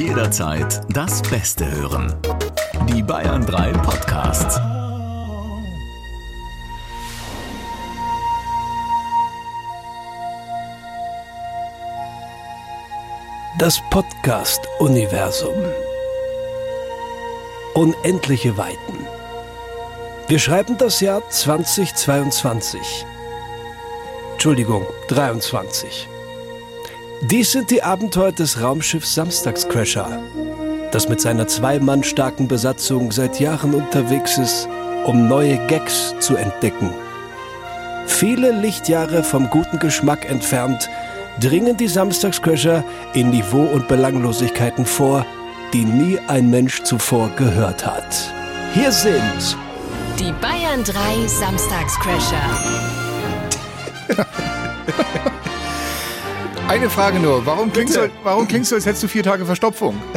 Jederzeit das Beste hören. Die Bayern 3 Podcasts. Das Podcast-Universum. Unendliche Weiten. Wir schreiben das Jahr 2022. Entschuldigung, 23. Dies sind die Abenteuer des Raumschiffs Samstagscrasher, das mit seiner zwei Mann starken Besatzung seit Jahren unterwegs ist, um neue Gags zu entdecken. Viele Lichtjahre vom guten Geschmack entfernt, dringen die Samstagscrasher in Niveau und Belanglosigkeiten vor, die nie ein Mensch zuvor gehört hat. Hier sind Die Bayern 3 Samstagscrasher. Eine Frage nur, warum klingst, du, warum klingst du, als hättest du vier Tage Verstopfung?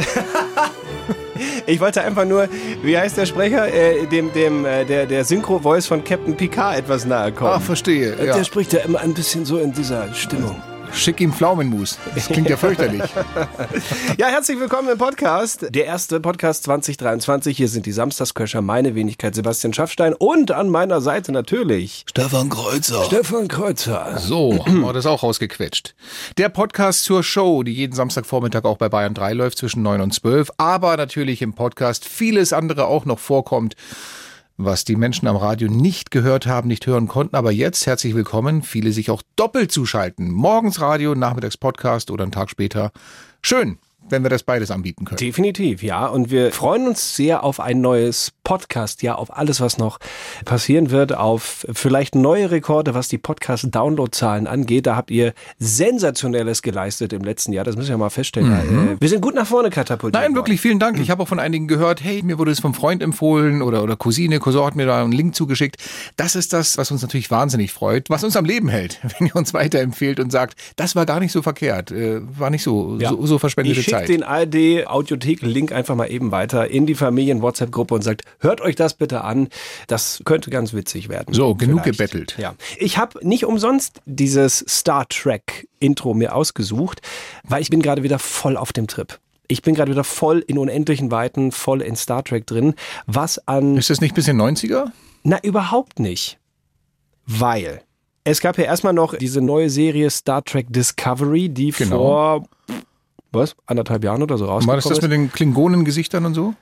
Ich wollte einfach nur, wie heißt der Sprecher, äh, dem, dem, äh, der, der Synchro-Voice von Captain Picard etwas nahe kommen. Ach, verstehe. Ja. Der spricht ja immer ein bisschen so in dieser Stimmung. Schick ihm Pflaumenmus. Das klingt ja fürchterlich. Ja, herzlich willkommen im Podcast. Der erste Podcast 2023. Hier sind die Samstagsköcher, meine Wenigkeit Sebastian Schaffstein und an meiner Seite natürlich Stefan Kreuzer. Stefan Kreuzer. So, haben wir das auch rausgequetscht. Der Podcast zur Show, die jeden Samstagvormittag auch bei Bayern 3 läuft zwischen 9 und 12, aber natürlich im Podcast vieles andere auch noch vorkommt was die Menschen am Radio nicht gehört haben, nicht hören konnten. Aber jetzt herzlich willkommen, viele sich auch doppelt zuschalten. Morgens Radio, nachmittags Podcast oder einen Tag später. Schön, wenn wir das beides anbieten können. Definitiv, ja. Und wir freuen uns sehr auf ein neues Podcast, ja, auf alles, was noch passieren wird, auf vielleicht neue Rekorde, was die Podcast-Download-Zahlen angeht. Da habt ihr Sensationelles geleistet im letzten Jahr. Das müssen wir mal feststellen. Äh, Wir sind gut nach vorne katapultiert. Nein, worden. wirklich, vielen Dank. Ich habe auch von einigen gehört, hey, mir wurde es vom Freund empfohlen oder, oder Cousine, Cousin hat mir da einen Link zugeschickt. Das ist das, was uns natürlich wahnsinnig freut, was uns am Leben hält, wenn ihr uns weiterempfehlt und sagt, das war gar nicht so verkehrt, äh, war nicht so, Ja. so, so verschwendete Ich schicke Zeit. den ARD-Audiothek-Link einfach mal eben weiter in die Familien-WhatsApp-Gruppe und sagt, hört euch das bitte an. Das könnte ganz witzig werden. So, genug Vielleicht. gebettelt. Ja. Ich habe nicht umsonst dieses Star Trek-Intro mir ausgesucht, weil ich bin gerade wieder voll auf dem Trip. Ich bin gerade wieder voll in unendlichen Weiten, voll in Star Trek drin. Was an Ist das nicht ein bisschen 90er? na, überhaupt nicht. Weil es gab ja erstmal noch diese neue Serie Star Trek Discovery, die Genau. vor was, anderthalb Jahren oder so War rausgekommen das das ist. mit den Klingonengesichtern und so?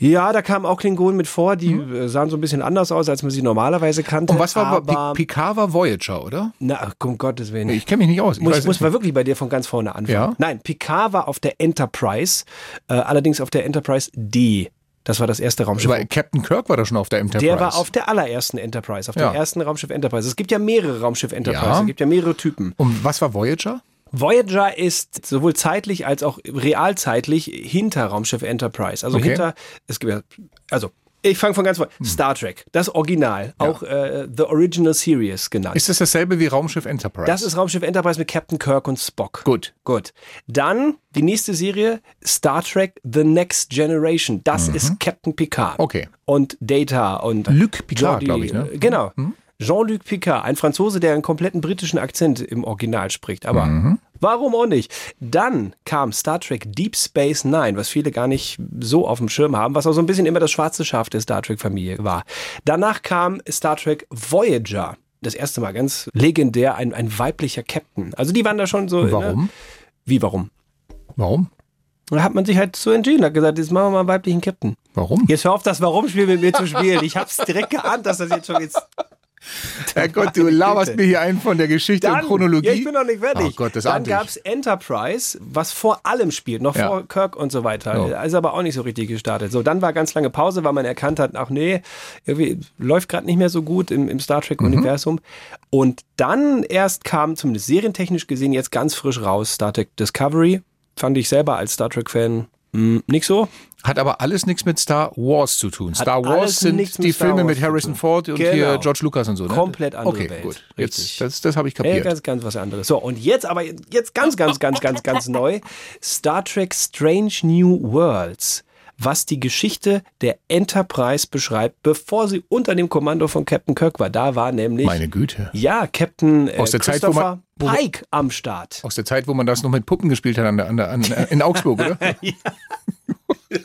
Ja, da kamen auch Klingonen mit vor, die äh, sahen so ein bisschen anders aus, als man sie normalerweise kannte. Und was war aber, Pi- Picard war Voyager, oder? Na, um Gottes Willen. Ich kenne mich nicht aus. Ich muss, muss man wirklich bei dir von ganz vorne anfangen. Ja? Nein, Picard war auf der Enterprise, äh, allerdings auf der Enterprise D. Das war das erste Raumschiff. Aber Captain Kirk war da schon auf der Enterprise. Der war auf der allerersten Enterprise, auf Ja. dem ersten Raumschiff Enterprise. Es gibt ja mehrere Raumschiff Enterprise, Ja. es gibt ja mehrere Typen. Und was war Voyager? Voyager ist sowohl zeitlich als auch realzeitlich hinter Raumschiff Enterprise. Also Okay. hinter, es gibt ja, also ich fange von ganz vorne. Star Trek, das Original, auch äh, The Original Series genannt. Ist das dasselbe wie Raumschiff Enterprise? das ist Raumschiff Enterprise mit Captain Kirk und Spock. gut. Gut. Dann die nächste Serie, Star Trek The Next Generation. Das ist Captain Picard. Mhm. Okay. Und Data und Luc Picard, Geordi- glaub ich, ne? äh, Genau. Jean-Luc Picard, ein Franzose, der einen kompletten britischen Akzent im Original spricht. Aber Mhm. warum auch nicht? Dann kam Star Trek Deep Space Nine, was viele gar nicht so auf dem Schirm haben, was auch so ein bisschen immer das schwarze Schaf der Star Trek-Familie war. Danach kam Star Trek Voyager. Das erste Mal ganz legendär, ein, ein weiblicher Captain. Also die waren da schon so. Warum? Ne? Wie, warum? Warum? Da hat man sich halt so entschieden, hat gesagt, jetzt machen wir mal einen weiblichen Captain. Warum? Jetzt hör auf, das Warum-Spiel mit mir zu spielen. Ich hab's direkt geahnt, dass das jetzt schon jetzt. Herrgott, du laberst mir hier ein von der Geschichte und Chronologie. Ja, ich bin noch nicht fertig. Oh Gott, das Dann ich. gab's Enterprise, was vor allem spielt, noch Ja. vor Kirk und so weiter. Ja. Ist aber auch nicht so richtig gestartet. So, dann war ganz lange Pause, weil man erkannt hat, ach nee, irgendwie läuft gerade nicht mehr so gut im, im Star Trek-Universum. Mhm. Und dann erst kam, zumindest serientechnisch gesehen, jetzt ganz frisch raus, Star Trek Discovery. Fand ich selber als Star Trek-Fan mh, nicht so. Hat aber alles nichts mit Star Wars zu tun. Star alles Wars sind die Star Filme Wars mit Harrison. Ford und Genau. hier George Lucas und so. Ne? Komplett andere okay, Welt. gut. Richtig. Jetzt, das, das habe ich Ja, kapiert. ganz, ganz was anderes. So, und jetzt aber, jetzt ganz, ganz, ganz, ganz, ganz neu. Star Trek Strange New Worlds. Was die Geschichte der Enterprise beschreibt, bevor sie unter dem Kommando von Captain Kirk war. Da war nämlich, Meine Güte. ja, Captain äh, Aus der Zeit, wo Christopher man- wo Pike am Start. Aus der Zeit, wo man das noch mit Puppen gespielt hat an der, an der, an, in Augsburg, oder?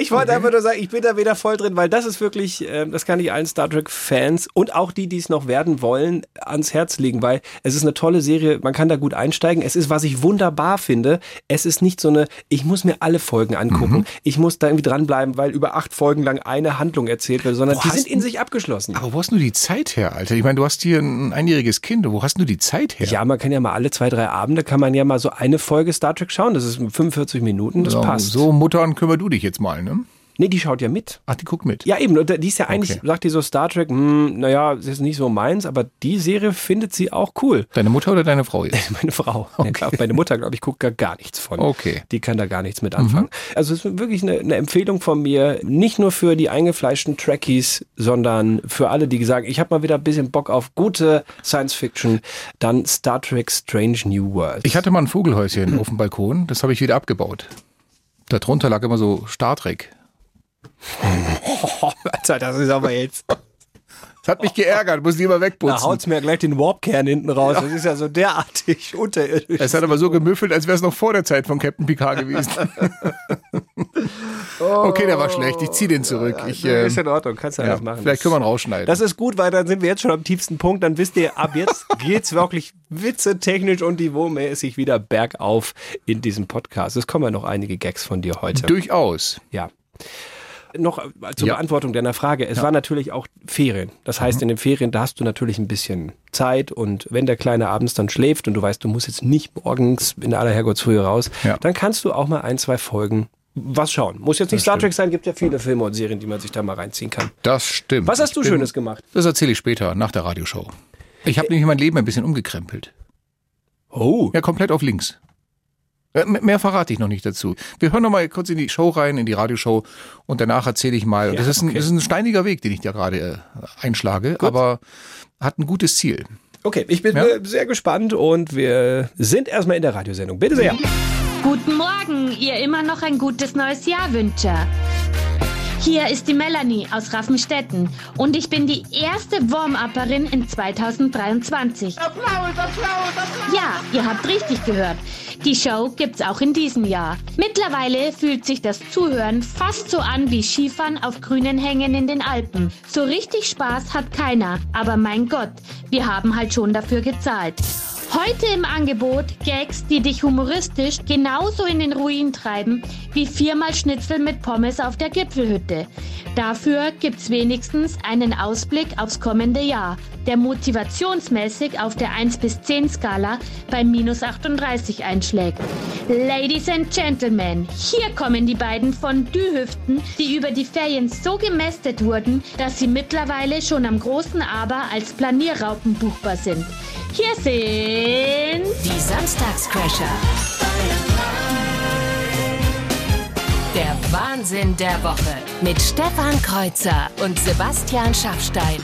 Ich wollte okay. einfach nur sagen, ich bin da wieder voll drin, weil das ist wirklich, äh, das kann ich allen Star Trek-Fans und auch die, die es noch werden wollen, ans Herz legen, weil es ist eine tolle Serie, man kann da gut einsteigen. Es ist, was ich wunderbar finde, es ist nicht so eine, ich muss mir alle Folgen angucken, mhm. ich muss da irgendwie dranbleiben, weil über acht Folgen lang eine Handlung erzählt wird, sondern Boah, die sind in sich abgeschlossen. Aber wo hast du die Zeit her, Alter? Ich meine, du hast hier ein einjähriges Kind, wo hast du die Zeit her? Ja, man kann ja mal alle zwei, drei Abende, kann man ja mal so eine Folge Star Trek schauen, das ist 45 Minuten, das so, passt. So, Mutter, kümmer du dich jetzt mal, ne? Nee, die schaut ja mit. Ach, die guckt mit. Ja, eben. Und die ist ja eigentlich, okay. sagt die so Star Trek, hm, naja, das ist nicht so meins, aber die Serie findet sie auch cool. Deine Mutter oder deine Frau jetzt? Meine Frau. Okay. Meine Mutter, glaube ich, guckt gar, gar nichts von. Okay. Die kann da gar nichts mit anfangen. Mhm. Also es ist wirklich eine, eine, Empfehlung von mir, nicht nur für die eingefleischten Trekkies, sondern für alle, die sagen, ich habe mal wieder ein bisschen Bock auf gute Science Fiction, dann Star Trek Strange New World. Ich hatte mal ein Vogelhäuschen auf dem Balkon, das habe ich wieder abgebaut. Darunter lag immer so Star Trek. Oh, Alter, das ist aber jetzt. Das hat mich geärgert, muss ich immer wegputzen. Da haut's mir gleich den Warpkern hinten raus. Das ist ja so derartig unterirdisch. Es hat aber so gemüffelt, als wäre es noch vor der Zeit von Captain Picard gewesen. okay, der war schlecht. Ich ziehe den zurück. Ich, äh, ist in Ordnung, kannst du ja, alles machen. Vielleicht können wir ihn rausschneiden. Das ist gut, weil dann sind wir jetzt schon am tiefsten Punkt. Dann wisst ihr, ab jetzt geht's wirklich witzetechnisch und niveaumäßig wieder bergauf in diesem Podcast. Es kommen ja noch einige Gags von dir heute. Durchaus. Ja noch zur ja. Beantwortung deiner Frage. Es ja. war natürlich auch Ferien. Das heißt, mhm. in den Ferien, da hast du natürlich ein bisschen Zeit und wenn der Kleine abends dann schläft und du weißt, du musst jetzt nicht morgens in aller Herrgottsfrühe raus, ja. dann kannst du auch mal ein, zwei Folgen was schauen. Muss jetzt nicht das Star Trek sein, gibt ja viele Filme und Serien, die man sich da mal reinziehen kann. Das stimmt. Was hast du Schönes gemacht? Das erzähle ich später, nach der Radioshow. Ich habe nämlich mein Leben ein bisschen umgekrempelt. Oh. Ja, komplett auf links. Äh, mehr verrate ich noch nicht dazu. Wir hören noch mal kurz in die Show rein, in die Radioshow und danach erzähle ich mal. Ja, das, ist ein, okay. das ist ein steiniger Weg, den ich da gerade äh, einschlage, Gut. aber hat ein gutes Ziel. Okay, ich bin ja? Äh, sehr gespannt und wir sind erstmal in der Radiosendung. Bitte sehr. Guten Morgen, ihr immer noch ein gutes neues Jahr wünsche. Hier ist die Melanie aus Raffenstetten und ich bin die erste Warm-Upperin in 2023. Applaus, Applaus, Applaus! Ja, ihr habt richtig gehört. Die Show gibt's auch in diesem Jahr. Mittlerweile fühlt sich das Zuhören fast so an wie Skifahren auf grünen Hängen in den Alpen. So richtig Spaß hat keiner, aber mein Gott, wir haben halt schon dafür gezahlt. Heute im Angebot Gags, die dich humoristisch genauso in den Ruin treiben wie viermal Schnitzel mit Pommes auf der Gipfelhütte. Dafür gibt's wenigstens einen Ausblick aufs kommende Jahr, der motivationsmäßig auf der 1 bis 10 Skala bei minus 38 einschlägt. Ladies and Gentlemen, hier kommen die beiden von Dühüften, die über die Ferien so gemästet wurden, dass sie mittlerweile schon am großen Aber als Planierraupen buchbar sind. Hier sind die Samstagscrasher. Der Wahnsinn der Woche mit Stefan Kreuzer und Sebastian Schaffstein.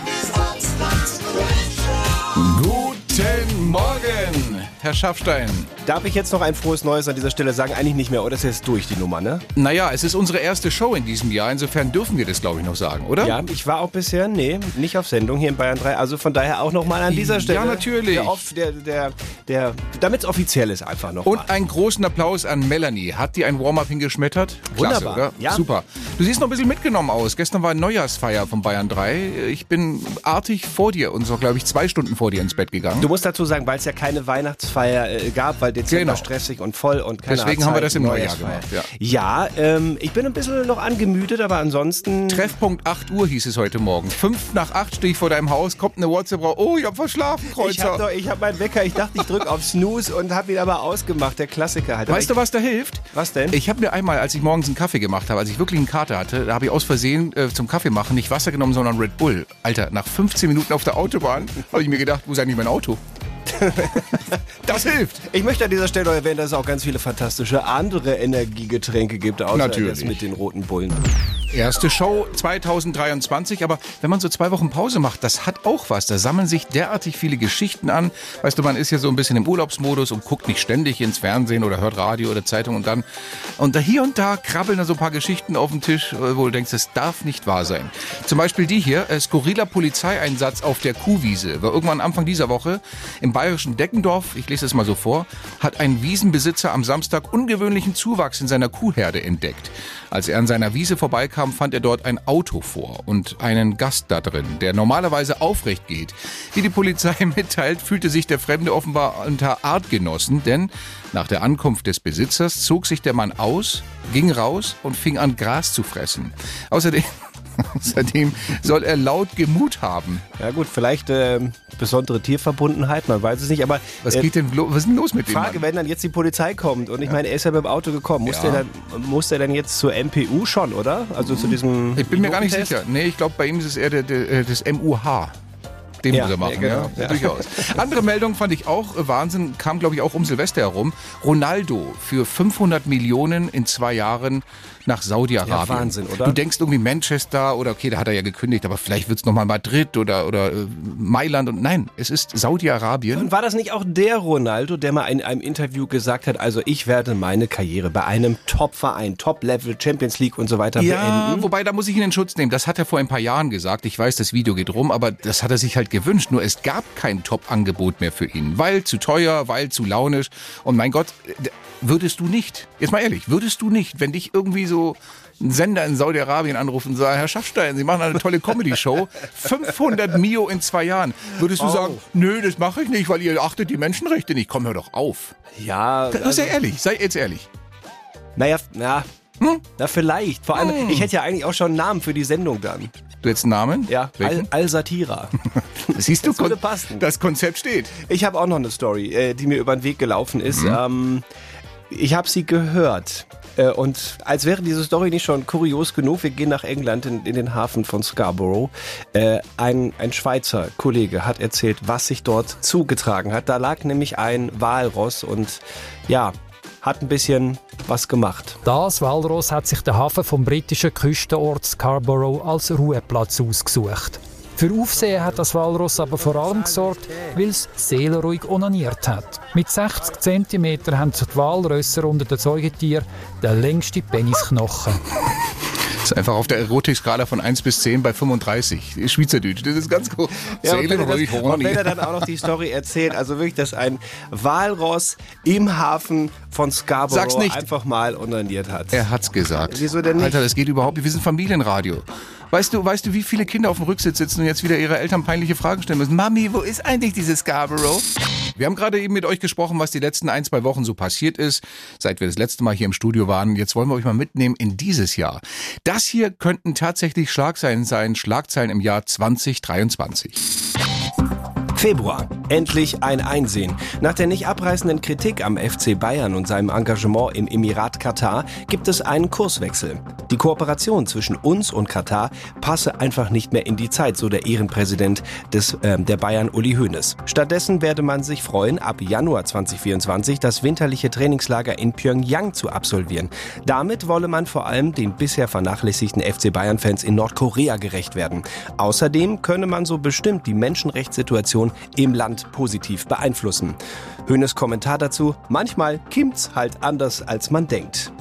Guten Morgen! Herr Schaffstein. Darf ich jetzt noch ein frohes Neues an dieser Stelle sagen? Eigentlich nicht mehr, oder ist jetzt durch die Nummer, ne? Naja, es ist unsere erste Show in diesem Jahr. Insofern dürfen wir das, glaube ich, noch sagen, oder? Ja, ich war auch bisher, nee, nicht auf Sendung hier in Bayern 3. Also von daher auch nochmal an dieser Stelle. Ja, natürlich. Der, der, der, der damit es offiziell ist, einfach noch. Und mal. einen großen Applaus an Melanie. Hat die ein Warm-up hingeschmettert? Klasse, Wunderbar. oder? Ja. Super. Du siehst noch ein bisschen mitgenommen aus. Gestern war Neujahrsfeier von Bayern 3. Ich bin artig vor dir und so, glaube ich, zwei Stunden vor dir ins Bett gegangen. Du musst dazu sagen, weil es ja keine Weihnachtsfeier äh, gab, weil Dezember genau. stressig und voll und keine Deswegen haben wir das im Neujahr gemacht. Ja, ja ähm, ich bin ein bisschen noch angemütet, aber ansonsten. Treffpunkt 8 Uhr hieß es heute Morgen. Fünf nach acht stehe ich vor deinem Haus, kommt eine WhatsApp raus. Oh, ich hab verschlafen, Kreuzer. Ich habe hab meinen Wecker, ich dachte, ich drücke auf Snooze und habe ihn aber ausgemacht. Der Klassiker halt. Weißt du, was da hilft? Was denn? Ich habe mir einmal, als ich morgens einen Kaffee gemacht habe, als ich wirklich einen Kater hatte, da habe ich aus Versehen äh, zum Kaffee machen nicht Wasser genommen, sondern Red Bull. Alter, nach 15 Minuten auf der Autobahn habe ich mir gedacht, wo ist eigentlich mein Auto? das hilft. Ich möchte an dieser Stelle erwähnen, dass es auch ganz viele fantastische andere Energiegetränke gibt, außer Natürlich. mit den roten Bullen. Erste Show 2023, aber wenn man so zwei Wochen Pause macht, das hat auch was. Da sammeln sich derartig viele Geschichten an. Weißt du, man ist ja so ein bisschen im Urlaubsmodus und guckt nicht ständig ins Fernsehen oder hört Radio oder Zeitung und dann und da hier und da krabbeln da so ein paar Geschichten auf den Tisch, wo du denkst, das darf nicht wahr sein. Zum Beispiel die hier, äh, skurriler Polizeieinsatz auf der Kuhwiese. War irgendwann Anfang dieser Woche im bayerischen Deckendorf, ich lese es mal so vor, hat ein Wiesenbesitzer am Samstag ungewöhnlichen Zuwachs in seiner Kuhherde entdeckt. Als er an seiner Wiese vorbeikam, fand er dort ein Auto vor und einen Gast da drin, der normalerweise aufrecht geht. Wie die Polizei mitteilt, fühlte sich der Fremde offenbar unter Artgenossen, denn nach der Ankunft des Besitzers zog sich der Mann aus, ging raus und fing an Gras zu fressen. Außerdem Außerdem soll er laut Gemut haben. Ja gut, vielleicht äh, besondere Tierverbundenheit, man weiß es nicht, aber Was äh, geht denn was ist denn los mit dem Frage, Mann? wenn dann jetzt die Polizei kommt und ich meine, er ist ja mit dem Auto gekommen, muss, Ja. der, dann, muss der dann jetzt zur MPU schon, oder? Also zu diesem Ich bin mir gar nicht sicher. Nee, ich glaube, bei ihm ist es eher der, der, das MUH. Den Ja, muss er machen, ja, genau, ja. durchaus. Andere Meldung fand ich auch äh, Wahnsinn, kam glaube ich auch um Silvester herum. Ronaldo für 500 Millionen in zwei Jahren nach Saudi-Arabien. Ja, Wahnsinn, oder? Du denkst irgendwie Manchester oder okay, da hat er ja gekündigt, aber vielleicht wird's noch nochmal Madrid oder, oder äh, Mailand und nein, es ist Saudi-Arabien. Und war das nicht auch der Ronaldo, der mal in einem Interview gesagt hat, also ich werde meine Karriere bei einem Top-Verein, Top-Level, Champions League und so weiter Ja, beenden? wobei da muss ich ihn in Schutz nehmen. Das hat er vor ein paar Jahren gesagt. Ich weiß, das Video geht rum, aber das hat er sich halt gewünscht. Nur es gab kein Top-Angebot mehr für ihn, weil zu teuer, weil zu launisch. Und mein Gott, äh, würdest du nicht? Jetzt mal ehrlich, würdest du nicht, wenn dich irgendwie so ein Sender in Saudi-Arabien anruft und sagt, Herr Schaffstein, Sie machen eine tolle Comedy-Show, 500 Mio in zwei Jahren. Würdest du Oh. sagen, nö, das mache ich nicht, weil ihr achtet die Menschenrechte nicht. Komm, hör doch auf. Ja, Sei also, ehrlich, sei jetzt ehrlich. naja, na, Hm? na vielleicht. Vor allem, ich hätte ja eigentlich auch schon einen Namen für die Sendung dann. Du jetzt einen Namen? Ja, Al? Al-Satira. Siehst du, das würde passen. das Konzept steht. Ich habe auch noch eine Story, äh, die mir über den Weg gelaufen ist. Ähm, ich habe sie gehört. Äh, und als wäre diese Story nicht schon kurios genug, wir gehen nach England in, in den Hafen von Scarborough. Äh, ein, ein Schweizer Kollege hat erzählt, was sich dort zugetragen hat. Da lag nämlich ein Walross und ja, hat ein bisschen was gemacht. Das Walross hat sich der Hafen vom britischen Küstenort Scarborough als Ruheplatz ausgesucht. Für Aufsehen hat das Walross aber vor allem gesorgt, weil es seelenruhig onaniert hat. Mit 60 cm haben die Walrösser unter den Säugetieren den längsten Penisknochen. Ist einfach auf der Erotikskala von 1 bis 10 bei 35. Schweizerdeutsch, das ist ganz cool. Ja, und, wenn er das, und wenn er dann auch noch die Story erzählt, also wirklich, dass ein Walross im Hafen von Scarborough einfach mal onaniert hat. Er hat's gesagt. Wieso denn nicht? Alter, das geht überhaupt nicht. Wir sind Familienradio. Weißt du, weißt du, wie viele Kinder auf dem Rücksitz sitzen und jetzt wieder ihre Eltern peinliche Fragen stellen müssen? Mami, wo ist eigentlich dieses Scarborough? Wir haben gerade eben mit euch gesprochen, was die letzten ein, zwei Wochen so passiert ist, seit wir das letzte Mal hier im Studio waren. Jetzt wollen wir euch mal mitnehmen in dieses Jahr. Das hier könnten tatsächlich Schlagzeilen sein, Schlagzeilen im Jahr 2023. Februar. Endlich ein Einsehen. Nach der nicht abreißenden Kritik am FC Bayern und seinem Engagement im Emirat Katar gibt es einen Kurswechsel. Die Kooperation zwischen uns und Katar passe einfach nicht mehr in die Zeit, so der Ehrenpräsident des, äh, der Bayern Uli Hoeneß. Stattdessen werde man sich freuen, ab Januar 2024 das winterliche Trainingslager in Pyongyang zu absolvieren. Damit wolle man vor allem den bisher vernachlässigten FC Bayern-Fans in Nordkorea gerecht werden. Außerdem könne man so bestimmt die Menschenrechtssituation im Land positiv beeinflussen. Hönes Kommentar dazu, manchmal kimmt's halt anders als man denkt.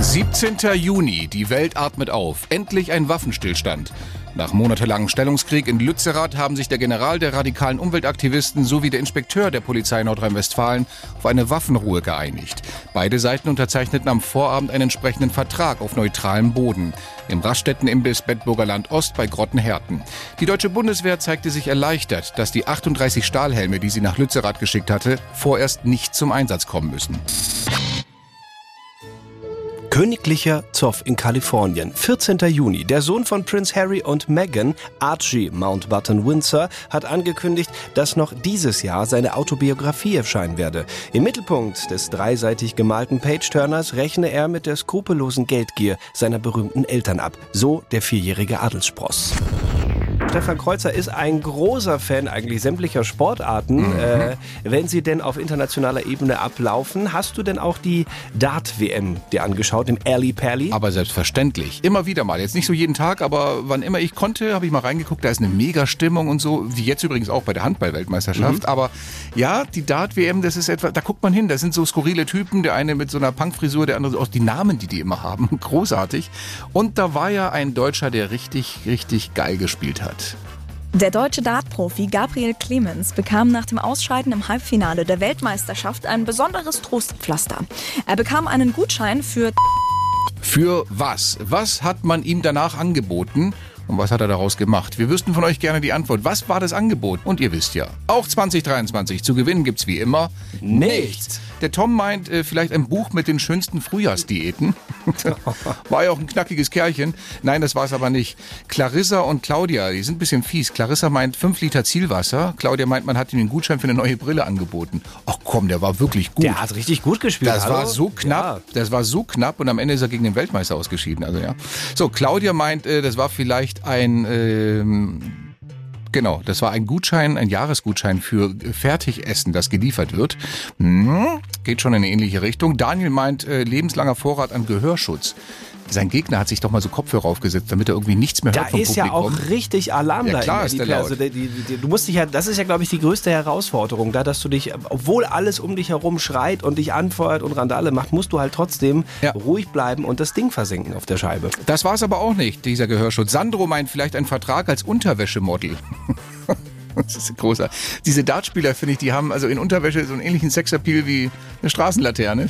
17. Juni, die Welt atmet auf. Endlich ein Waffenstillstand. Nach monatelangem Stellungskrieg in Lützerath haben sich der General der radikalen Umweltaktivisten sowie der Inspekteur der Polizei Nordrhein-Westfalen auf eine Waffenruhe geeinigt. Beide Seiten unterzeichneten am Vorabend einen entsprechenden Vertrag auf neutralem Boden. Im Raststätten-Imbiss Bedburger Land Ost bei Grottenherten. Die deutsche Bundeswehr zeigte sich erleichtert, dass die 38 Stahlhelme, die sie nach Lützerath geschickt hatte, vorerst nicht zum Einsatz kommen müssen. Königlicher Zoff in Kalifornien. 14. Juni. Der Sohn von Prince Harry und Meghan, Archie Mountbatten Windsor, hat angekündigt, dass noch dieses Jahr seine Autobiografie erscheinen werde. Im Mittelpunkt des dreiseitig gemalten Page-Turners rechne er mit der skrupellosen Geldgier seiner berühmten Eltern ab. So der vierjährige Adelsspross. Stefan Kreuzer ist ein großer Fan eigentlich sämtlicher Sportarten. Äh, wenn sie denn auf internationaler Ebene ablaufen, hast du denn auch die Dart-WM dir angeschaut im Alley Pally? Aber selbstverständlich. Immer wieder mal. Jetzt nicht so jeden Tag, aber wann immer ich konnte, habe ich mal reingeguckt. Da ist eine mega Stimmung und so. Wie jetzt übrigens auch bei der Handball-Weltmeisterschaft. Aber ja, die Dart-WM, das ist etwa, da guckt man hin. Das sind so skurrile Typen. Der eine mit so einer Punkfrisur, der andere auch die Namen, die die immer haben. Großartig. Und da war ja ein Deutscher, der richtig, richtig geil gespielt hat. Der deutsche Dartprofi Gabriel Clemens bekam nach dem Ausscheiden im Halbfinale der Weltmeisterschaft ein besonderes Trostpflaster. Er bekam einen Gutschein für Für was? Was hat man ihm danach angeboten? Und was hat er daraus gemacht? Wir wüssten von euch gerne die Antwort. Was war das Angebot? Und ihr wisst ja, auch 2023 zu gewinnen gibt's wie immer nichts. Der Tom meint äh, vielleicht ein Buch mit den schönsten Frühjahrsdiäten. war ja auch ein knackiges Kerlchen. Nein, das war es aber nicht. Clarissa und Claudia, die sind ein bisschen fies. Clarissa meint 5 Liter Zielwasser. Claudia meint, man hat ihm einen Gutschein für eine neue Brille angeboten. Ach komm, der war wirklich gut. Der hat richtig gut gespielt. Das hallo? war so knapp, das war so knapp und am Ende ist er gegen den Weltmeister ausgeschieden. Also ja. So, Claudia meint, äh, das war vielleicht ein ähm, Genau, das war ein Gutschein, ein Jahresgutschein für Fertigessen, das geliefert wird. Hm, geht schon in eine ähnliche Richtung. Daniel meint äh, lebenslanger Vorrat an Gehörschutz. Sein Gegner hat sich doch mal so Kopfhörer aufgesetzt, damit er irgendwie nichts mehr Da hört vom ist ja Publikum. auch richtig Alarm Ja, da klar in ist die der Also laut. die, die, die, du musst dich ja, das ist ja, glaube ich, die größte Herausforderung, da, dass du dich, obwohl alles um dich herum schreit und dich anfeuert und Randale macht, musst du halt trotzdem Ja. ruhig bleiben und das Ding versenken auf der Scheibe. Das war es aber auch nicht, dieser Gehörschutz. Sandro meint vielleicht ein Vertrag als Unterwäschemodel. Das ist großer. Diese Dartspieler, finde ich, die haben also in Unterwäsche so einen ähnlichen Sexappeal wie eine Straßenlaterne.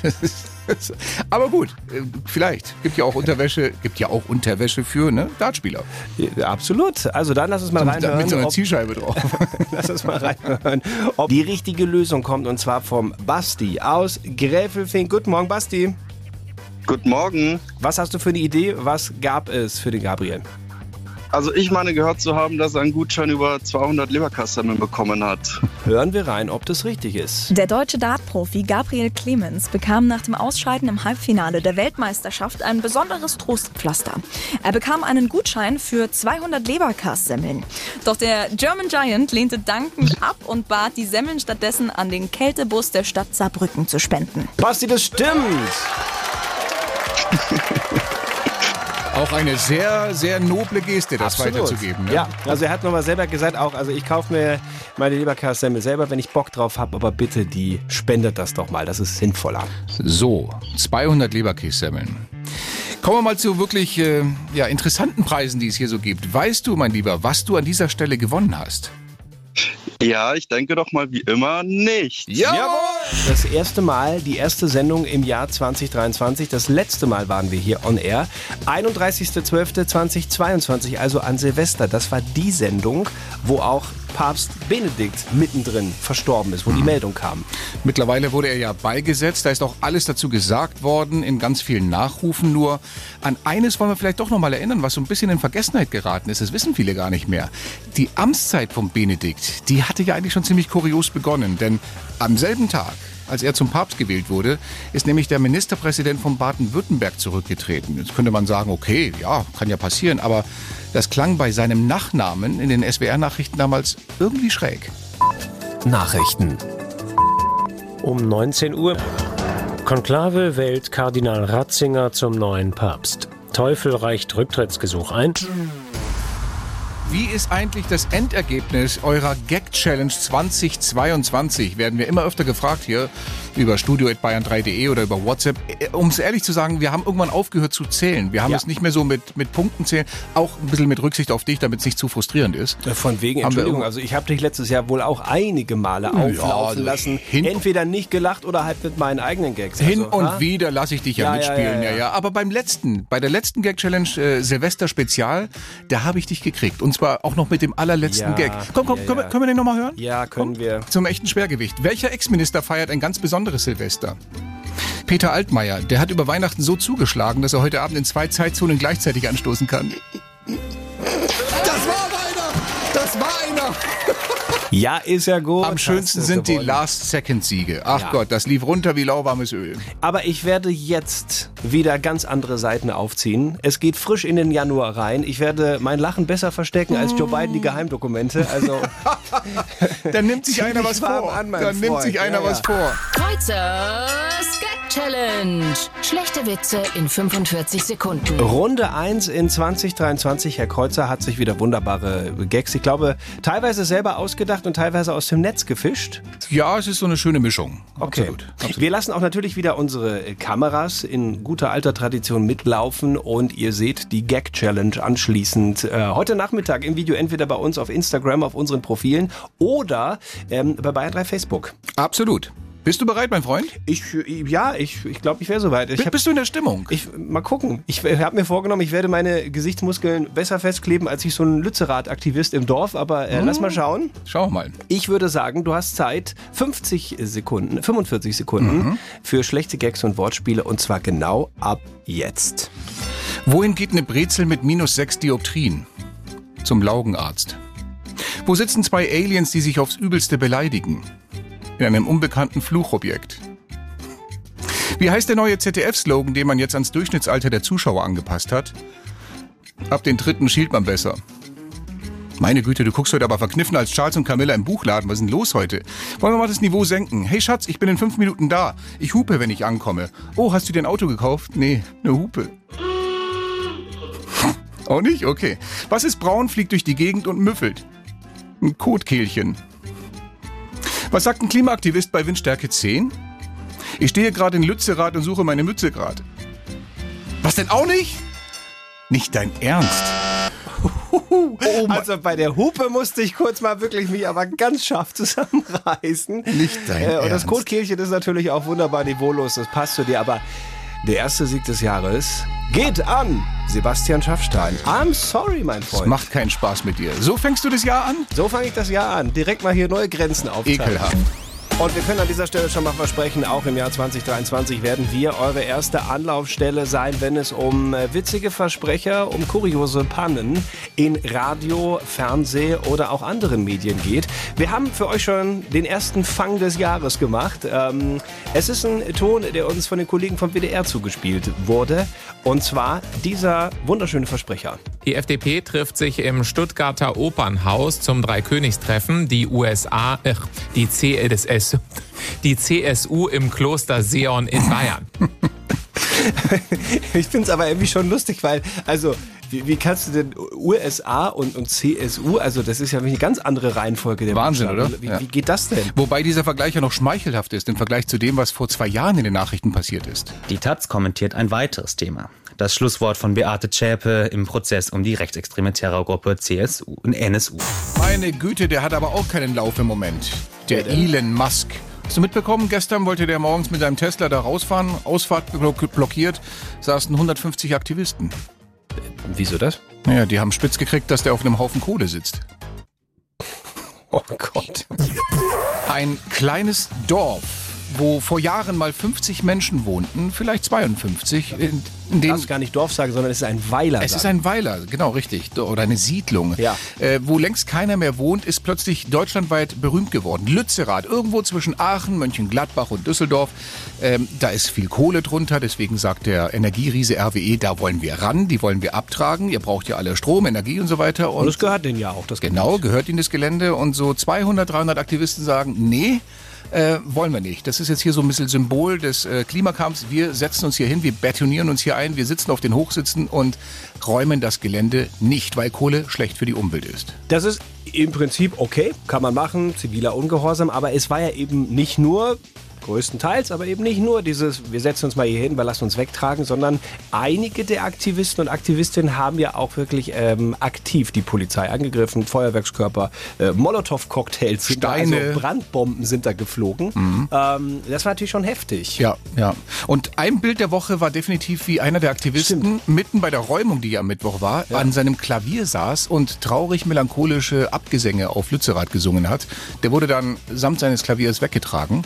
Aber gut, äh, vielleicht. Gibt ja auch Unterwäsche, gibt ja auch Unterwäsche für ne, Dartspieler. Ja, absolut. Also dann lass uns mal reinhören. mit so einer ob- Zielscheibe drauf. Lass uns mal reinhören, ob die richtige Lösung kommt und zwar vom Basti aus Gräfelfing. Guten Morgen, Basti. Guten Morgen. Was hast du für eine Idee? Was gab es für den Gabriel? Also ich meine gehört zu haben, dass er einen Gutschein über 200 Leberkassemmeln bekommen hat. Hören wir rein, ob das richtig ist. Der deutsche Dartprofi Gabriel Clemens bekam nach dem Ausscheiden im Halbfinale der Weltmeisterschaft ein besonderes Trostpflaster. Er bekam einen Gutschein für 200 Leberkassemmeln. Doch der German Giant lehnte dankend ab und bat, die Semmeln stattdessen an den Kältebus der Stadt Saarbrücken zu spenden. Basti, das stimmt. Auch eine sehr, sehr noble Geste, das weiterzugeben. Ne? Ja, also er hat nochmal selber gesagt, auch, also ich kaufe mir meine Leberkassemmel selber, wenn ich Bock drauf habe, aber bitte die spendet das doch mal, das ist sinnvoller. So, 200 Leberkässemmeln. Kommen wir mal zu wirklich äh, ja, interessanten Preisen, die es hier so gibt. Weißt du, mein Lieber, was du an dieser Stelle gewonnen hast? Ja, ich denke doch mal wie immer nicht. Das erste Mal, die erste Sendung im Jahr 2023. Das letzte Mal waren wir hier on air. 31.12.2022, also an Silvester. Das war die Sendung, wo auch Papst Benedikt mittendrin verstorben ist, wo die Meldung kam. Mittlerweile wurde er ja beigesetzt. Da ist auch alles dazu gesagt worden in ganz vielen Nachrufen. Nur an eines wollen wir vielleicht doch noch mal erinnern, was so ein bisschen in Vergessenheit geraten ist. Das wissen viele gar nicht mehr. Die Amtszeit von Benedikt, die hatte ja eigentlich schon ziemlich kurios begonnen. Denn am selben Tag, als er zum Papst gewählt wurde, ist nämlich der Ministerpräsident von Baden-Württemberg zurückgetreten. Jetzt könnte man sagen, okay, ja, kann ja passieren. Aber das klang bei seinem Nachnamen in den SWR-Nachrichten damals irgendwie schräg. Nachrichten. Um 19 Uhr. Konklave wählt Kardinal Ratzinger zum neuen Papst. Teufel reicht Rücktrittsgesuch ein. Wie ist eigentlich das Endergebnis eurer Gag-Challenge 2022? Werden wir immer öfter gefragt hier über studio.bayern3.de oder über WhatsApp. Um es ehrlich zu sagen, wir haben irgendwann aufgehört zu zählen. Wir haben Ja. es nicht mehr so mit, mit Punkten zählen, auch ein bisschen mit Rücksicht auf dich, damit es nicht zu frustrierend ist. Von wegen, Haben Entschuldigung, also ich habe dich letztes Jahr wohl auch einige Male auflaufen also lassen. hin- Entweder nicht gelacht oder halt mit meinen eigenen Gags. Hin also, und ha? wieder lasse ich dich ja, Ja, ja, mitspielen, ja, ja, ja. ja, Aber beim letzten, bei der letzten Gag-Challenge äh, Silvester Spezial, da habe ich dich gekriegt. Und zwar auch noch mit dem allerletzten Ja, Gag. Komm, komm, ja, können, wir, ja. können wir den nochmal hören? Ja, können wir. Zum echten Schwergewicht. Welcher Ex-Minister feiert ein ganz besonderes Silvester? Peter Altmaier, der hat über Weihnachten so zugeschlagen, dass er heute Abend in zwei Zeitzonen gleichzeitig anstoßen kann. Das war einer! Das war einer! Ja, ist ja gut. Am schönsten sind die gewonnen. Last-Second-Siege. Ach Ja. Gott, das lief runter wie lauwarmes Öl. Aber ich werde jetzt wieder ganz andere Seiten aufziehen. Es geht frisch in den Januar rein. Ich werde mein Lachen besser verstecken als Joe Biden die Geheimdokumente. Also Dann nimmt sich einer was vor. an, Dann nimmt Freund. sich einer Ja, ja. was vor. Kreuzers Gag Challenge. Schlechte Witze in 45 Sekunden. Runde 1 in 2023. Herr Kreuzer hat sich wieder wunderbare Gags, ich glaube, teilweise selber ausgedacht und teilweise aus dem Netz gefischt. Ja, es ist so eine schöne Mischung. Okay. Absolut. Absolut. Wir lassen auch natürlich wieder unsere äh, Kameras in guter alter Tradition mitlaufen und ihr seht die Gag Challenge anschließend äh, heute Nachmittag im Video entweder bei uns auf Instagram auf unseren Profilen oder ähm, bei Bayern 3 Facebook. Absolut. Bist du bereit, mein Freund? Ich, ja, ich, ich glaube, ich wäre soweit. Ich Bist, hab, bist du in der Stimmung? ich, mal gucken. Ich habe mir vorgenommen, ich werde meine Gesichtsmuskeln besser festkleben als ich so ein Lützerath-Aktivist im Dorf. Aber äh, lass mal schauen. Schau mal. Ich würde sagen, du hast Zeit, 50 Sekunden, 45 Sekunden für schlechte Gags und Wortspiele und zwar genau ab jetzt. Wohin geht eine Brezel mit minus 6 Dioptrien? Zum Laugenarzt. Wo sitzen zwei Aliens, die sich aufs Übelste beleidigen? In einem unbekannten Fluchobjekt. Wie heißt der neue ZDF-Slogan, den man jetzt ans Durchschnittsalter der Zuschauer angepasst hat? Ab den dritten schielt man besser. Meine Güte, du guckst heute aber verkniffen als Charles und Camilla im Buchladen. Was ist denn los heute? Wollen wir mal das Niveau senken? Hey Schatz, ich bin in fünf Minuten da. Ich hupe, wenn ich ankomme. Oh, hast du dir ein Auto gekauft? Nee, eine Hupe. Auch nicht? Okay. Was ist braun, fliegt durch die Gegend und müffelt? Ein Kotkehlchen. Was sagt ein Klimaaktivist bei Windstärke 10? Ich stehe gerade in Lützerath und suche meine Mütze grad. Was denn auch nicht? Nicht dein Ernst. also bei der Hupe musste ich kurz mal wirklich mich aber ganz scharf zusammenreißen. Nicht dein äh, Und das. Kotkehlchen ist natürlich auch wunderbar niveaulos, das passt zu dir, aber der erste Sieg des Jahres geht an Sebastian Schaffstein. I'm sorry, mein Es Freund. macht keinen Spaß mit dir. So fängst du das Jahr an? So fange ich das Jahr an. Direkt mal hier neue Grenzen aufzeigen. Ekelhaft. Und wir können an dieser Stelle schon mal versprechen, auch im Jahr 2023 werden wir eure erste Anlaufstelle sein, wenn es um äh, witzige Versprecher, um kuriose Pannen in Radio, Fernseh oder auch anderen Medien geht. Wir haben für euch schon den ersten Fang des Jahres gemacht. Ähm, es ist ein Ton, der uns von den Kollegen vom WDR zugespielt wurde. Und zwar dieser wunderschöne Versprecher. Die FDP trifft sich im Stuttgarter Opernhaus zum Dreikönigstreffen. Die USA, äh, die CSS, die CSU im Kloster Seon in Bayern. Ich finde es aber irgendwie schon lustig, weil, also, wie, wie kannst du denn USA und, und CSU, also das ist ja eine ganz andere Reihenfolge der Wahnsinn, Buchstaben. oder? Wie, Ja. wie geht das denn? Wobei dieser Vergleich ja noch schmeichelhaft ist im Vergleich zu dem, was vor zwei Jahren in den Nachrichten passiert ist. Die Taz kommentiert ein weiteres Thema. Das Schlusswort von Beate Zschäpe im Prozess um die rechtsextreme Terrorgruppe CSU und NSU. Meine Güte, der hat aber auch keinen Lauf im Moment. Der Elon Musk. Hast du mitbekommen, gestern wollte der morgens mit seinem Tesla da rausfahren, Ausfahrt block- blockiert, saßen 150 Aktivisten. Wieso das? Naja, die haben spitz gekriegt, dass der auf einem Haufen Kohle sitzt. Oh Gott. Ein kleines Dorf, wo vor Jahren mal 50 Menschen wohnten, vielleicht 52, in, in dem darfst gar nicht Dorf sagen, sondern es ist ein Weiler. Es ist sagen. ein Weiler, genau richtig, oder eine Siedlung. Ja. Äh, wo längst keiner mehr wohnt, ist plötzlich deutschlandweit berühmt geworden. Lützerath, irgendwo zwischen Aachen, Mönchengladbach und Düsseldorf. Ähm, da ist viel Kohle drunter, deswegen sagt der Energieriese RWE, da wollen wir ran, die wollen wir abtragen. Ihr braucht ja alle Strom, Energie und so weiter. Und es gehört denen ja auch, das Genau, gehört ihnen das Gelände und so 200, 300 Aktivisten sagen, nee, äh, wollen wir nicht. Das ist jetzt hier so ein bisschen Symbol des äh, Klimakampfs. Wir setzen uns hier hin, wir betonieren uns hier ein, wir sitzen auf den Hochsitzen und räumen das Gelände nicht, weil Kohle schlecht für die Umwelt ist. Das ist im Prinzip okay, kann man machen, ziviler Ungehorsam, aber es war ja eben nicht nur, größtenteils, aber eben nicht nur dieses, wir setzen uns mal hier hin, wir lassen uns wegtragen, sondern einige der Aktivisten und Aktivistinnen haben ja auch wirklich ähm, aktiv die Polizei angegriffen, Feuerwerkskörper, äh, Molotow-Cocktails, da, Steine. also Brandbomben sind da geflogen. Ähm, das war natürlich schon heftig. Ja, ja. Und ein Bild der Woche war definitiv, wie einer der Aktivisten mitten bei der Räumung, die ja am Mittwoch war, an seinem Klavier saß und traurig melancholische Abgesänge auf Lützerath gesungen hat. Der wurde dann samt seines Klaviers weggetragen.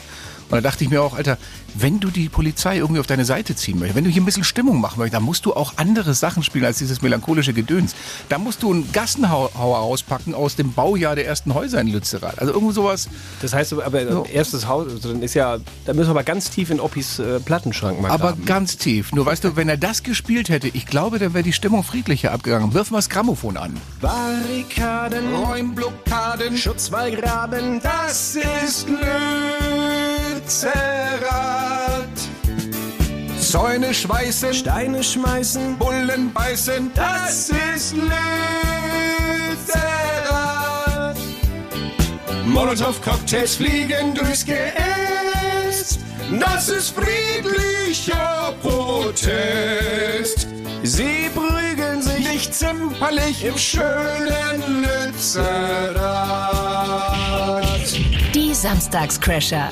Und da dachte ich mir auch, Alter, wenn du die Polizei irgendwie auf deine Seite ziehen möchtest, wenn du hier ein bisschen Stimmung machen möchtest, dann musst du auch andere Sachen spielen als dieses melancholische Gedöns. Da musst du einen Gassenhauer auspacken aus dem Baujahr der ersten Häuser in Lützerath. Also irgendwo sowas. Das heißt aber, erstes Haus, also dann ist ja, da müssen wir aber ganz tief in Oppis äh, Plattenschrank mal Aber graben. ganz tief. Nur weißt du, wenn er das gespielt hätte, ich glaube, dann wäre die Stimmung friedlicher abgegangen. Wirf mal das Grammophon an. Barrikaden, Räumblockaden, Schutzwallgraben, das ist Lützerath. Zäune schweißen, Steine schmeißen, Bullen beißen, das ist Lützerath. Molotow-Cocktails fliegen durchs Geäst, das ist friedlicher Protest. sie prügeln sich Nicht zimperlich im schönen Lützerath. Samstagscrasher.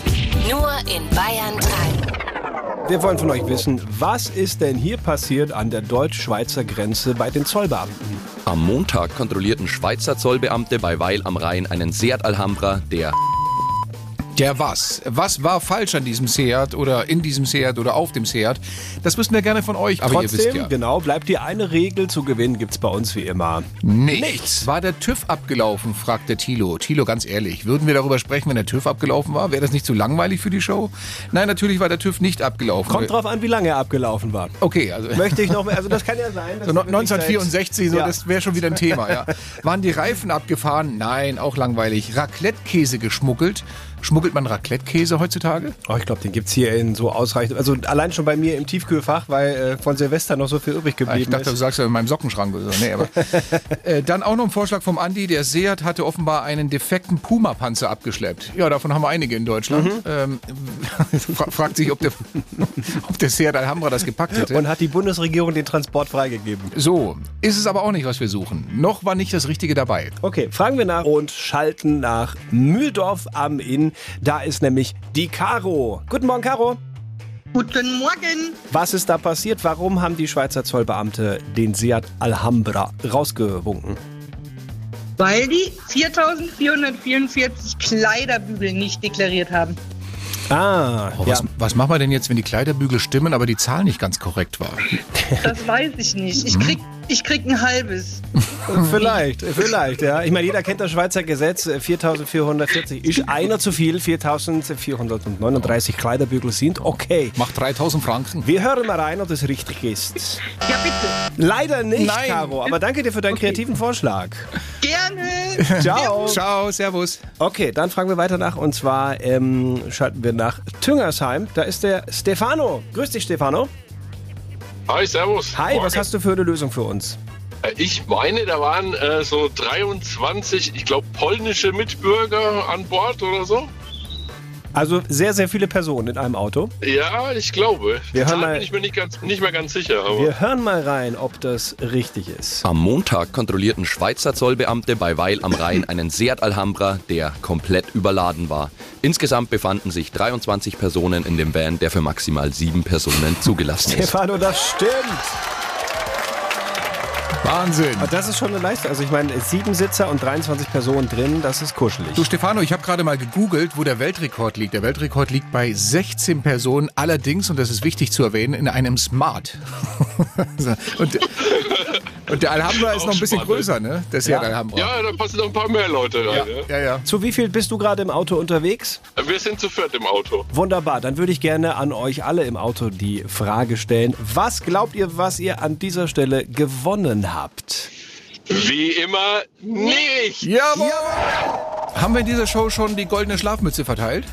Nur in Bayern 3. Wir wollen von euch wissen, was ist denn hier passiert an der deutsch-schweizer Grenze bei den Zollbeamten? Am Montag kontrollierten Schweizer Zollbeamte bei Weil am Rhein einen Seat Alhambra, der Der was? Was war falsch an diesem Seat oder in diesem Seat oder auf dem Seat? Das wüssten wir gerne von euch, aber Trotzdem, ihr wisst ja. genau, bleibt die eine Regel zu gewinnen, gibt's bei uns wie immer. Nichts. War der TÜV abgelaufen, fragt der Thilo. Thilo, ganz ehrlich, würden wir darüber sprechen, wenn der TÜV abgelaufen war? Wäre das nicht zu langweilig für die Show? Nein, natürlich war der TÜV nicht abgelaufen. Kommt drauf an, wie lange er abgelaufen war. Okay, also. Möchte ich noch, also das kann ja sein. dass So wir no- wirklich 1964, so, Ja. das wäre schon wieder ein Thema. Ja. Waren die Reifen abgefahren? Nein, auch langweilig. Raclette-Käse geschmuggelt. Schmuggelt man Raclette-Käse heutzutage? Oh, ich glaube, den gibt's hier in so ausreichend. Also allein schon bei mir im Tiefkühlfach, weil äh, von Silvester noch so viel übrig geblieben Ah, Ich dachte, du ist. sagst ja in meinem Sockenschrank oder so. Nee, aber äh, dann auch noch ein Vorschlag vom Andi. Der Seat hatte offenbar einen defekten Puma-Panzer abgeschleppt. Ja, davon haben wir einige in Deutschland. Mhm. Ähm, fra fragt sich, ob der, ob der Seat Alhambra das gepackt hätte. Und hat die Bundesregierung den Transport freigegeben. So, ist es aber auch nicht, was wir suchen. Noch war nicht das Richtige dabei. Okay, fragen wir nach und schalten nach Mühldorf am Inn. Da ist nämlich die Caro. Guten Morgen, Caro. Guten Morgen. Was ist da passiert? Warum haben die Schweizer Zollbeamte den Seat Alhambra rausgewunken? Weil die 4444 Kleiderbügel nicht deklariert haben. Ah, Oh, was, was machen wir denn jetzt, wenn die Kleiderbügel stimmen, aber die Zahl nicht ganz korrekt war? Das weiß ich nicht. Ich krieg, ich krieg ein halbes. Vielleicht, vielleicht, ja. Ich meine, jeder kennt das Schweizer Gesetz. äh, 4440 ist einer zu viel. 4439 Kleiderbügel sind okay. Macht 3000 Franken. Wir hören mal rein, ob das richtig ist. Ja, bitte. Leider nicht, Nein. Caro. Aber danke dir für deinen kreativen Vorschlag. Gerne. Ciao. Ciao, servus. Okay, dann fragen wir weiter nach. Und zwar ähm, schalten wir nach Tüngersheim. Da ist der Stefano. Grüß dich, Stefano. Hi, servus. Hi, was Morgen. hast du für eine Lösung für uns? Äh, Ich meine, da waren äh, so 23, ich glaube, polnische Mitbürger an Bord oder so. Also sehr, sehr viele Personen in einem Auto. Ja, ich glaube. Wir hören mal- bin ich mir nicht, ganz, nicht mehr ganz sicher. Aber Wir hören mal rein, ob das richtig ist. am Montag kontrollierten Schweizer Zollbeamte bei Weil am Rhein einen Seat Alhambra, der komplett überladen war. Insgesamt befanden sich 23 Personen in dem Van, der für maximal sieben Personen zugelassen ist. Stefano, das stimmt. Wahnsinn. Aber das ist schon eine Leistung. Also ich meine, sieben Sitzer und 23 Personen drin, das ist kuschelig. Du Stefano, ich habe gerade mal gegoogelt, wo der Weltrekord liegt. Der Weltrekord liegt bei 16 Personen, allerdings, und das ist wichtig zu erwähnen, in einem Smart. Und, und der Alhambra ist noch ein bisschen spannend. größer, ne? Der Seat Ja. Alhambra. ja, da passen noch ein paar mehr Leute rein. Ja. ja, ja. Zu wie viel bist du gerade im Auto unterwegs? Wir sind zu viert im Auto. Wunderbar, dann würde ich gerne an euch alle im Auto die Frage stellen. Was glaubt ihr, was ihr an dieser Stelle gewonnen habt? Wie immer nicht. Jawohl! Haben wir in dieser Show schon die goldene Schlafmütze verteilt?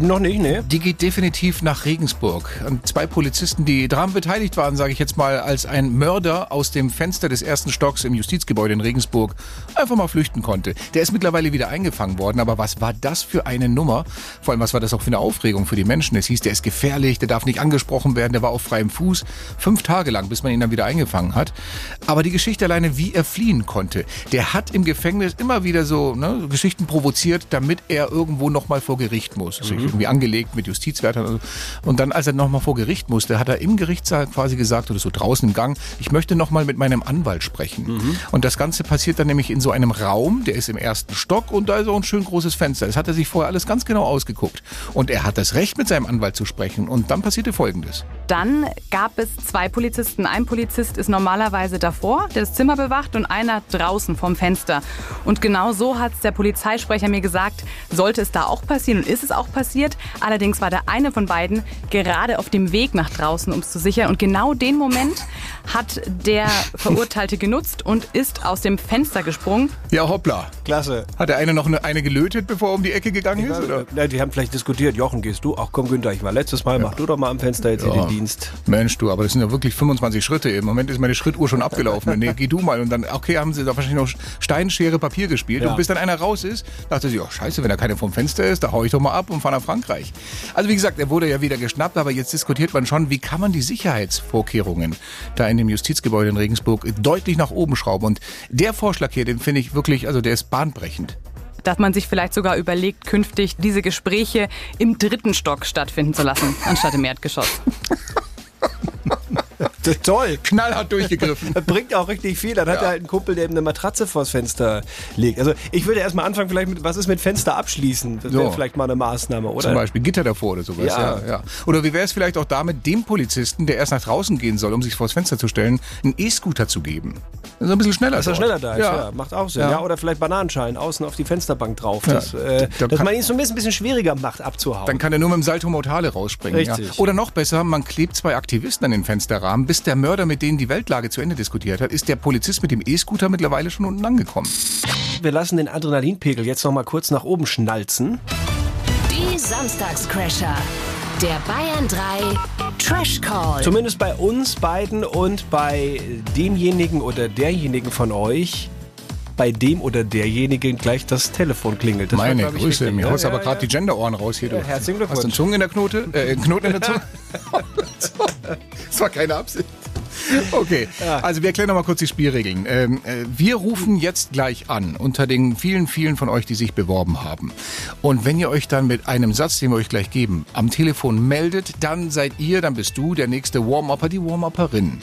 Noch nicht, ne? Die geht definitiv nach Regensburg. Und zwei Polizisten, die daran beteiligt waren, sage ich jetzt mal, als ein Mörder aus dem Fenster des ersten Stocks im Justizgebäude in Regensburg einfach mal flüchten konnte. Der ist mittlerweile wieder eingefangen worden, aber was war das für eine Nummer? Vor allem, was war das auch für eine Aufregung für die Menschen? Es hieß, der ist gefährlich, der darf nicht angesprochen werden, der war auf freiem Fuß. Fünf Tage lang, bis man ihn dann wieder eingefangen hat. Aber die Geschichte alleine, wie er fliehen konnte, der hat im Gefängnis immer wieder so ne, Geschichten provoziert, damit er irgendwo nochmal vor Gericht muss. Also irgendwie angelegt mit Justizwärtern. Und, so. und dann, als er nochmal vor Gericht musste, hat er im Gerichtssaal quasi gesagt, oder so draußen im Gang, ich möchte nochmal mit meinem Anwalt sprechen. Und das Ganze passiert dann nämlich in so einem Raum, der ist im ersten Stock und da ist auch ein schön großes Fenster. Das hat er sich vorher alles ganz genau ausgeguckt. Und er hat das Recht, mit seinem Anwalt zu sprechen. Und dann passierte Folgendes. Dann gab es zwei Polizisten. Ein Polizist ist normalerweise davor, der das Zimmer bewacht, und einer draußen vom Fenster. Und genau so hat es der Polizeisprecher mir gesagt, sollte es da auch passieren und ist es auch passiert. Allerdings war der eine von beiden gerade auf dem Weg nach draußen, um es zu sichern. Und genau den Moment hat der Verurteilte genutzt und ist aus dem Fenster gesprungen. Ja, hoppla. Klasse. Hat der eine noch eine, eine gelötet, bevor er um die Ecke gegangen ist? Oder? Ja, die haben vielleicht diskutiert. Jochen, gehst du? Ach komm, Günther, ich war letztes Mal. Mach du doch mal am Fenster jetzt hier Ja. den Dienst. Mensch, du, aber das sind ja wirklich 25 Schritte. Im Moment ist meine Schrittuhr schon abgelaufen. Nee, geh du mal. Und dann, okay, haben sie da wahrscheinlich noch Stein, Schere, Papier gespielt. Ja. Und bis dann einer raus ist, dachte sie, oh scheiße, wenn da keiner vom Fenster ist, da hau ich doch mal ab und fahre nach Frankreich. Also wie gesagt, er wurde ja wieder geschnappt, aber jetzt diskutiert man schon, wie kann man die Sicherheitsvorkehrungen da in dem Justizgebäude in Regensburg deutlich nach oben schrauben. Und der Vorschlag hier, den finde ich wirklich, also der ist bahnbrechend. dass man sich vielleicht sogar überlegt, künftig diese Gespräche im dritten Stock stattfinden zu lassen, anstatt im Erdgeschoss. Toll. Knallhart durchgegriffen. Das bringt auch richtig viel. Dann hat er halt einen Kumpel, der ihm eine Matratze vors Fenster legt. Also ich würde erstmal anfangen, vielleicht mit, was ist mit Fenster abschließen? Das wäre So. vielleicht mal eine Maßnahme, oder? Zum Beispiel Gitter davor oder sowas. Ja. Ja. Ja, Oder wie wäre es vielleicht auch damit, dem Polizisten, der erst nach draußen gehen soll, um sich vors Fenster zu stellen, einen E-Scooter zu geben? Das ist ein bisschen schneller. Dass er schneller da ist, ja. Macht auch Sinn. Ja. Ja. Oder vielleicht Bananenschalen außen auf die Fensterbank drauf. Ja. Das, äh, Da dass man ihn so ein bisschen, schwieriger macht, abzuhauen. Dann kann er nur mit dem Salto Mortale rausspringen. Richtig. Ja. Oder noch besser, man klebt zwei Aktivisten an den Fensterrahmen, bis der Mörder mit denen die Weltlage zu Ende diskutiert hat, ist der Polizist mit dem E-Scooter mittlerweile schon unten angekommen. Wir lassen den Adrenalinpegel jetzt noch mal kurz nach oben schnalzen. Die Samstagscrasher. Der Bayern 3 Trash Call. Zumindest bei uns beiden und bei demjenigen oder derjenigen von euch, bei dem oder derjenigen gleich das Telefon klingelt. Das war, Meine ich, Grüße, richtig, mir ne? haust Ja, aber ja, gerade die Genderohren raus hier. Du. Ja, herzlichen Hast du einen Glückwunsch. Zungen in der Knote? Äh, einen Knoten in der Zunge? das war keine Absicht. Okay, also wir erklären noch mal kurz die Spielregeln. Ähm, äh, wir rufen jetzt gleich an unter den vielen, vielen von euch, die sich beworben haben. Und wenn ihr euch dann mit einem Satz, den wir euch gleich geben, am Telefon meldet, dann seid ihr, dann bist du der nächste Warm-Upper, die Warm-Upperin.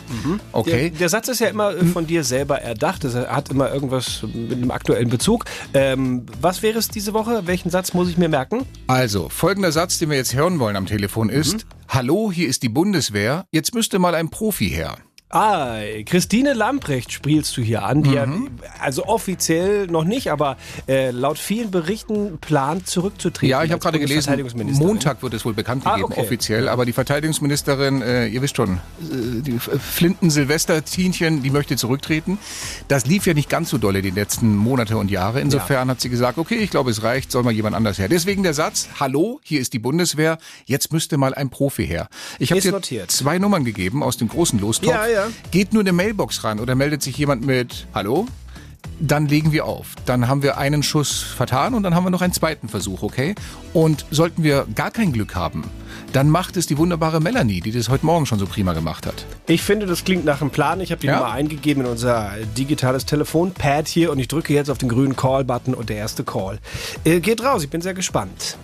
Okay? Der, der Satz ist ja immer äh, von dir selber erdacht. Es hat immer irgendwas mit einem aktuellen Bezug. Ähm, was wäre es diese Woche? Welchen Satz muss ich mir merken? Also, folgender Satz, den wir jetzt hören wollen am Telefon ist, Hallo, hier ist die Bundeswehr, jetzt müsste mal ein Profi her. Ah, Christine Lamprecht spielst du hier an, die ja, Mhm. also offiziell noch nicht, aber äh, laut vielen Berichten plant zurückzutreten. Ja, ich habe gerade gelesen. Montag wird es wohl bekannt Ah, gegeben, okay. offiziell. Aber die Verteidigungsministerin, äh, ihr wisst schon, äh, die Flinten-Silvester-Tienchen, die möchte zurücktreten. Das lief ja nicht ganz so dolle die letzten Monate und Jahre. Insofern hat sie gesagt, okay, ich glaube, es reicht, soll mal jemand anders her. Deswegen der Satz, hallo, hier ist die Bundeswehr, jetzt müsste mal ein Profi her. Ich habe dir notiert. zwei Nummern gegeben aus dem großen Lostopf. Ja, ja. Geht nur eine Mailbox ran oder meldet sich jemand mit Hallo? Dann legen wir auf. Dann haben wir einen Schuss vertan und dann haben wir noch einen zweiten Versuch, okay? Und sollten wir gar kein Glück haben, dann macht es die wunderbare Melanie, die das heute Morgen schon so prima gemacht hat. Ich finde, das klingt nach einem Plan. Ich habe die Ja? Nummer eingegeben in unser digitales Telefonpad hier und ich drücke jetzt auf den grünen Call-Button und der erste Call äh, geht raus. Ich bin sehr gespannt.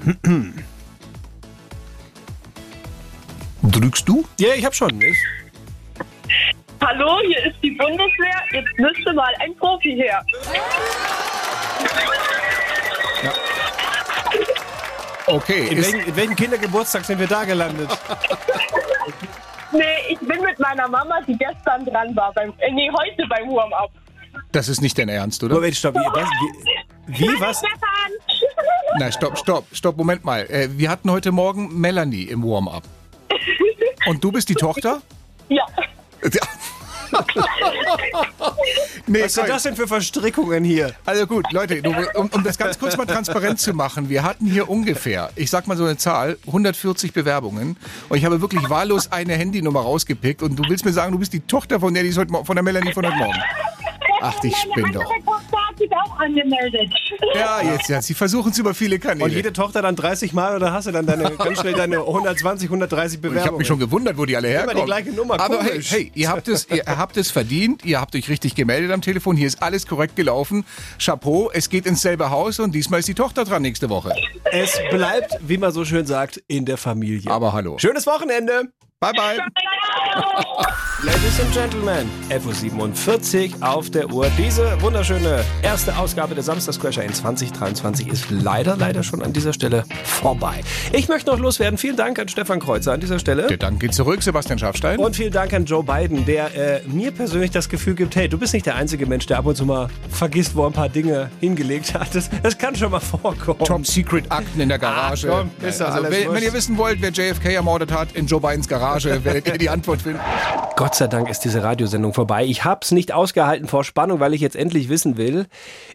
Drückst du? Ja, ich habe schon. Ist- Hallo, hier ist die Bundeswehr. Jetzt müsste mal ein Profi her. Okay. In welchem, in welchem Kindergeburtstag sind wir da gelandet? Nee, ich bin mit meiner Mama, die gestern dran war, beim, äh, nee, heute beim Warm-Up. Das ist nicht dein Ernst, oder? Moment, stopp. Wie, was, wie, wie was? Na, stopp, stopp, stopp, Moment mal. Äh, wir hatten heute Morgen Melanie im Warm-up. Und du bist die Tochter? Ja. Nee, Was sind das denn für Verstrickungen hier? Also gut, Leute, du, um, um das ganz kurz mal transparent zu machen, wir hatten hier ungefähr, ich sag mal so eine Zahl, 140 Bewerbungen und ich habe wirklich wahllos eine Handynummer rausgepickt und du willst mir sagen, du bist die Tochter von der, die ist heute, von der Melanie von heute Morgen. Ach, ich spinn doch. Auch angemeldet. Ja, jetzt, ja, sie versuchen es über viele Kanäle. Und jede Tochter dann 30 Mal oder hast du dann deine, ganz schnell deine 120, 130 Und Bewerbungen? ich habe mich schon gewundert, wo die alle Immer herkommen. die gleiche Nummer, Aber hey, komisch. hey, ihr habt es, ihr habt es verdient, ihr habt euch richtig gemeldet am Telefon, hier ist alles korrekt gelaufen. Chapeau, es geht ins selbe Haus und diesmal ist die Tochter dran nächste Woche. Es bleibt, wie man so schön sagt, in der Familie. Aber hallo. Schönes Wochenende. Bye bye. Ladies and Gentlemen, FO47 auf der Uhr. Diese wunderschöne erste Ausgabe der Samstagscrasher in 2023 ist leider, leider schon an dieser Stelle vorbei. Ich möchte noch loswerden. Vielen Dank an Stefan Kreuzer an dieser Stelle. Der Dank geht zurück, Sebastian Schafstein. Und vielen Dank an Joe Biden, der äh, mir persönlich das Gefühl gibt, hey, du bist nicht der einzige Mensch, der ab und zu mal vergisst, wo er ein paar Dinge hingelegt hat. Das, das kann schon mal vorkommen. Top Secret Akten in der Garage. Ach, komm, ist also, wenn, wenn ihr wissen wollt, wer JFK ermordet hat, in Joe Bidens Garage, werdet ihr die Antwort finden. Gott sei Dank ist diese Radiosendung vorbei. Ich hab's nicht ausgehalten vor Spannung, weil ich jetzt endlich wissen will,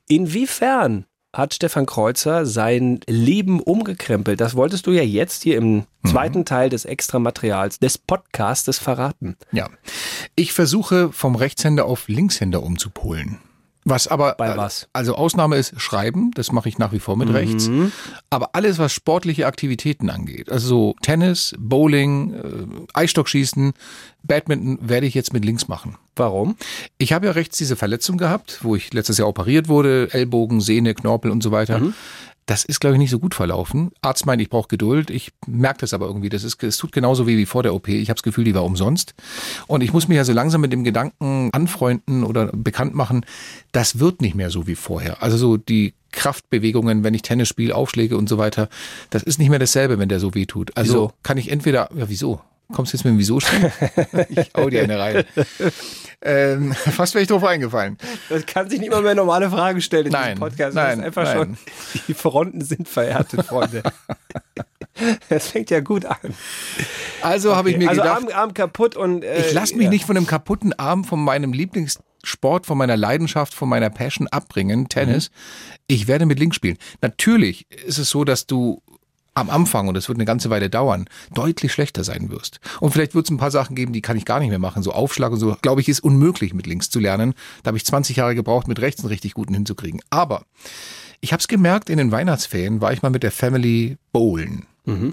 inwiefern hat Stefan Kreuzer sein Leben umgekrempelt? Das wolltest du ja jetzt hier im zweiten Teil des Extramaterials des Podcastes verraten. Ja. Ich versuche vom Rechtshänder auf Linkshänder umzupolen. Was aber, Bei was? also Ausnahme ist Schreiben, das mache ich nach wie vor mit Mhm. rechts. Aber alles, was sportliche Aktivitäten angeht, also so Tennis, Bowling, äh, Eisstockschießen, Badminton, werde ich jetzt mit links machen. Warum? Ich habe ja rechts diese Verletzung gehabt, wo ich letztes Jahr operiert wurde, Ellbogen, Sehne, Knorpel und so weiter. Mhm. Das ist, glaube ich, nicht so gut verlaufen. Arzt meint, ich brauche Geduld. Ich merke das aber irgendwie. Das ist, es tut genauso weh wie vor der OP. Ich habe das Gefühl, die war umsonst. Und ich muss mich ja so langsam mit dem Gedanken anfreunden oder bekannt machen, das wird nicht mehr so wie vorher. Also so die Kraftbewegungen, wenn ich Tennis spiele, Aufschläge und so weiter, das ist nicht mehr dasselbe, wenn der so weh tut. Also Wieso? kann ich entweder, ja wieso? Kommst du jetzt mit dem Wieso spielen? ich hau dir eine rein. Ähm, fast wäre ich drauf eingefallen. Das kann sich nicht mal mehr normale Fragen stellen in Nein, diesem Podcast. nein, das einfach nein. schon, die Fronten sind verhärtet, Freunde. Das fängt ja gut an. Also habe ich mir also gedacht, Arm, Arm kaputt und äh, ich lasse mich ja. nicht von einem kaputten Arm von meinem Lieblingssport, von meiner Leidenschaft, von meiner Passion abbringen, Tennis. Ich werde mit links spielen. Natürlich ist es so, dass du am Anfang, und das wird eine ganze Weile dauern, deutlich schlechter sein wirst. Und vielleicht wird es ein paar Sachen geben, die kann ich gar nicht mehr machen. So Aufschlag und so, glaube ich, ist unmöglich mit links zu lernen. Da habe ich 20 Jahre gebraucht, mit rechts einen richtig guten hinzukriegen. Aber ich habe es gemerkt, in den Weihnachtsferien war ich mal mit der Family bowlen.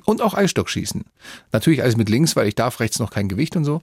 Und auch Eisstockschießen. Natürlich alles mit links, weil ich darf rechts noch kein Gewicht und so.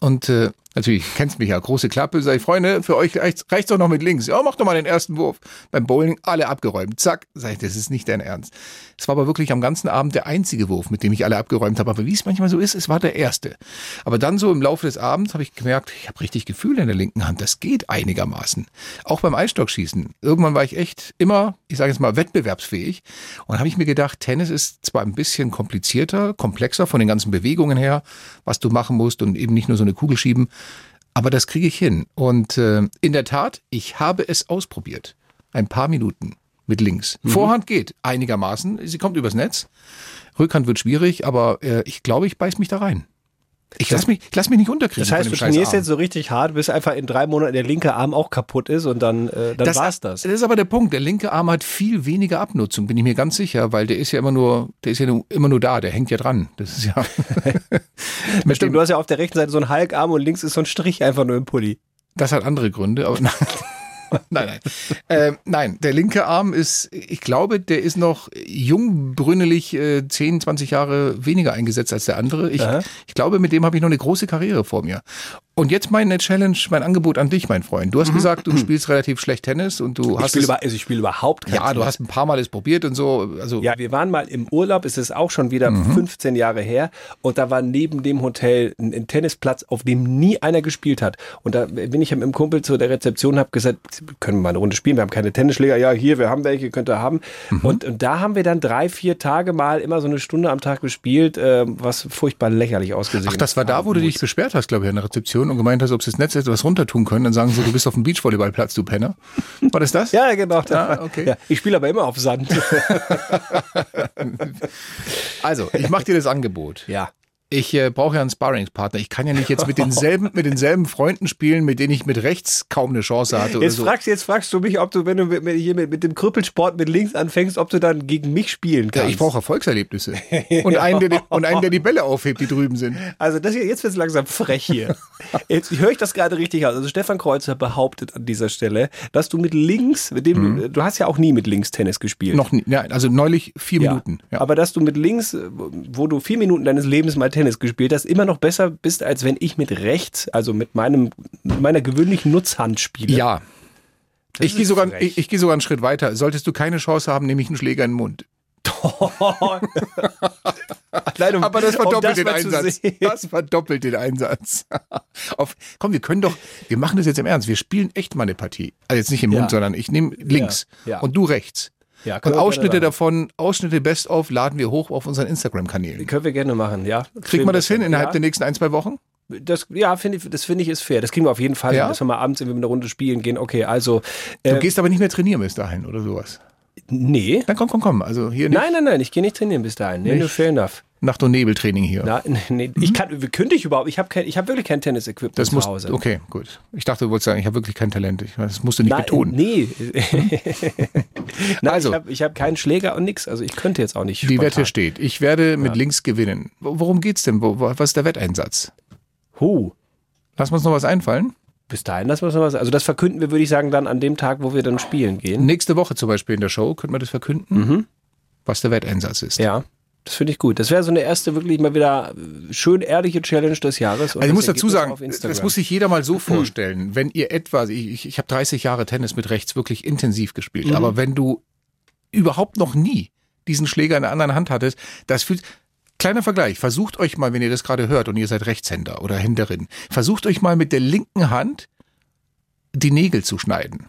Und äh, natürlich, kennst mich ja, große Klappe, sag ich, Freunde, für euch reicht's, doch noch mit links. Ja, mach doch mal den ersten Wurf. Beim Bowling alle abgeräumt. Zack, sag ich, das ist nicht dein Ernst. Es war aber wirklich am ganzen Abend der einzige Wurf, mit dem ich alle abgeräumt habe. Aber wie es manchmal so ist, es war der erste. Aber dann so im Laufe des Abends habe ich gemerkt, ich habe richtig Gefühl in der linken Hand. Das geht einigermaßen. Auch beim Eisstockschießen. Irgendwann war ich echt immer, ich sage jetzt mal, wettbewerbsfähig. Und habe ich mir gedacht, Tennis ist zwar ein bisschen komplizierter, komplexer von den ganzen Bewegungen her, was du machen musst und eben nicht nur so eine Kugel schieben. Aber das kriege ich hin. Und äh, in der Tat, ich habe es ausprobiert. Ein paar Minuten mit links. Vorhand geht einigermaßen. Sie kommt übers Netz. Rückhand wird schwierig, aber äh, ich glaube, ich beiß mich da rein. Ich lass mich, ich lass mich nicht unterkriegen. Das heißt, du trainierst jetzt so richtig hart, bis einfach in drei Monaten der linke Arm auch kaputt ist und dann, äh, dann war's das. Das ist aber der Punkt. Der linke Arm hat viel weniger Abnutzung, bin ich mir ganz sicher, weil der ist ja immer nur, der ist ja nur, immer nur da, der hängt ja dran. Das ist ja. Stimmt, du hast ja auf der rechten Seite so einen Halkarm und links ist so ein Strich einfach nur im Pulli. Das hat andere Gründe, aber nein. nein, nein. Ähm, nein, der linke Arm ist, ich glaube, der ist noch jung, brünnelig, äh, 10, 20 Jahre weniger eingesetzt als der andere. Ich, ich glaube, mit dem habe ich noch eine große Karriere vor mir. Und jetzt meine Challenge, mein Angebot an dich, mein Freund. Du hast gesagt, du spielst relativ schlecht Tennis und du Ich hast spiele es, über, also ich spiele überhaupt kein ja, du Tennis. hast ein paar Mal es probiert und so. Also Ja, wir waren mal im Urlaub, es ist auch schon wieder Mhm. 15 Jahre her und da war neben dem Hotel ein, ein Tennisplatz, auf dem nie einer gespielt hat. Und da bin ich mit dem Kumpel zu der Rezeption und habe gesagt, können wir mal eine Runde spielen, wir haben keine Tennisschläger, ja hier, wir haben welche, könnt ihr haben. Mhm. Und, und da haben wir dann drei, vier Tage mal immer so eine Stunde am Tag gespielt, äh, was furchtbar lächerlich ausgesehen Ach, das war da, wo du dich beschwert hast, glaube ich, an der Rezeption und gemeint hast, ob sie das Netz etwas runter tun können. Dann sagen sie, du bist auf dem Beachvolleyballplatz, du Penner. War das das? Ja, genau. Ah, okay. ja, ich spiele aber immer auf Sand. Also, ich mache dir das Angebot. Ja. Ich äh, brauche ja einen Sparringspartner. Ich kann ja nicht jetzt mit denselben, mit denselben Freunden spielen, mit denen ich mit rechts kaum eine Chance hatte. Jetzt, so. fragst, jetzt fragst du mich, ob du, wenn du mit, mit, hier mit, mit dem Krüppelsport mit links anfängst, ob du dann gegen mich spielen ja, kannst. ich brauche Erfolgserlebnisse. Und einen, der, die- und einen, der die Bälle aufhebt, die drüben sind. Also das hier, jetzt wird es langsam frech hier. Jetzt höre ich das gerade richtig aus. Also Stefan Kreuzer behauptet an dieser Stelle, dass du mit links, mit dem du, du hast ja auch nie mit links Tennis gespielt. Mhm. Noch nie, ja, also neulich vier Ja. Minuten. Ja. Aber dass du mit links, wo du vier Minuten deines Lebens mal Tennis gespielt hast, immer noch besser bist, als wenn ich mit rechts, also mit meinem, mit meiner gewöhnlichen Nutzhand spiele. Ja. Das Ich gehe sogar, ich, ich gehe sogar einen Schritt weiter. Solltest du keine Chance haben, nehme ich einen Schläger in den Mund. Allein um- Aber das um verdoppelt das den Einsatz. Das verdoppelt den Einsatz. Auf, komm, wir können doch, wir machen das jetzt im Ernst. Wir spielen echt mal eine Partie. Also jetzt nicht im Ja. Mund, sondern ich nehme links Ja, ja. und du rechts. Ja, und wir Ausschnitte davon, Ausschnitte Best of laden wir hoch auf unseren Instagram-Kanälen. Können wir gerne machen, ja. Kriegt man das hin innerhalb ja. der nächsten ein, zwei Wochen? Das, ja, finde ich, das finde ich ist fair. Das kriegen wir auf jeden Fall, Ja? dass wir mal abends irgendwie eine Runde spielen gehen. Okay, also. Du äh, gehst aber nicht mehr trainieren bis dahin oder sowas. Nee. Dann komm, komm, komm. Also hier nicht Nein, nein, nein, ich gehe nicht trainieren bis dahin. Nee, nur fair enough. Nacht- und Nebeltraining hier. Na, nee, ich kann, könnte ich überhaupt, ich habe habe wirklich kein Tennis-Equipment zu muss, Hause. okay, gut. Ich dachte, du wolltest sagen, ich habe wirklich kein Talent. Ich, das musst du nicht Nein, betonen. Nee. Nein, Also. ich habe hab keinen Schläger und nix. Also ich könnte jetzt auch nicht. Die spontan. Wette steht. Ich werde mit Ja. links gewinnen. Wo- Worum geht's denn? Was ist der Wetteinsatz? Huh. Lass uns noch was einfallen. Bis dahin lassen wir es noch was. Also das verkünden wir, würde ich sagen, dann an dem Tag, wo wir dann spielen gehen. Nächste Woche zum Beispiel in der Show könnten wir das verkünden, was der Wetteinsatz ist. Mhm. Ja. Das finde ich gut. Das wäre so eine erste wirklich mal wieder schön ehrliche Challenge des Jahres. Und Also ich muss dazu sagen, das muss sich jeder mal so vorstellen. Wenn ihr etwa, ich, ich, ich habe 30 Jahre Tennis mit rechts wirklich intensiv gespielt, Mhm. aber wenn du überhaupt noch nie diesen Schläger in der anderen Hand hattest, das fühlt, kleiner Vergleich, versucht euch mal, wenn ihr das gerade hört und ihr seid Rechtshänder oder Händerin, versucht euch mal mit der linken Hand die Nägel zu schneiden.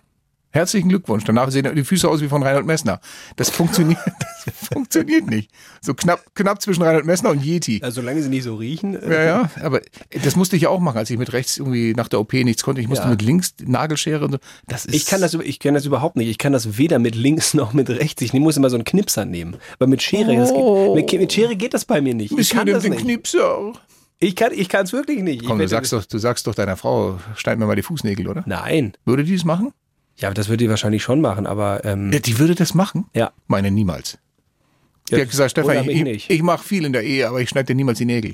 Herzlichen Glückwunsch. Danach sehen die Füße aus wie von Reinhold Messner. Das funktioniert, das funktioniert nicht. So knapp, knapp zwischen Reinhold Messner und Yeti. Also solange sie nicht so riechen. äh, Ja, ja, aber das musste ich ja auch machen, als ich mit rechts irgendwie nach der OP nichts konnte. Ich musste Ja. mit links Nagelschere und so. Das ist Ich kann das, ich kann das überhaupt nicht. Ich kann das weder mit links noch mit rechts. Ich muss immer so einen Knipser nehmen. Weil mit Schere, Oh. geht, mit, mit Schere geht das bei mir nicht. Ich kann das den nicht. Knipser? Ich kann, ich kann es wirklich nicht. Komm, ich du sagst doch, du sagst doch deiner Frau, schneid mir mal die Fußnägel, oder? Nein. Würde die das machen? Ja, das würde die wahrscheinlich schon machen, aber ähm, Ja, die würde das machen? Ja. Meine niemals. Die Ja, hat gesagt, Stefan, ich, ich, ich mache viel in der Ehe, aber ich schneide dir niemals die Nägel.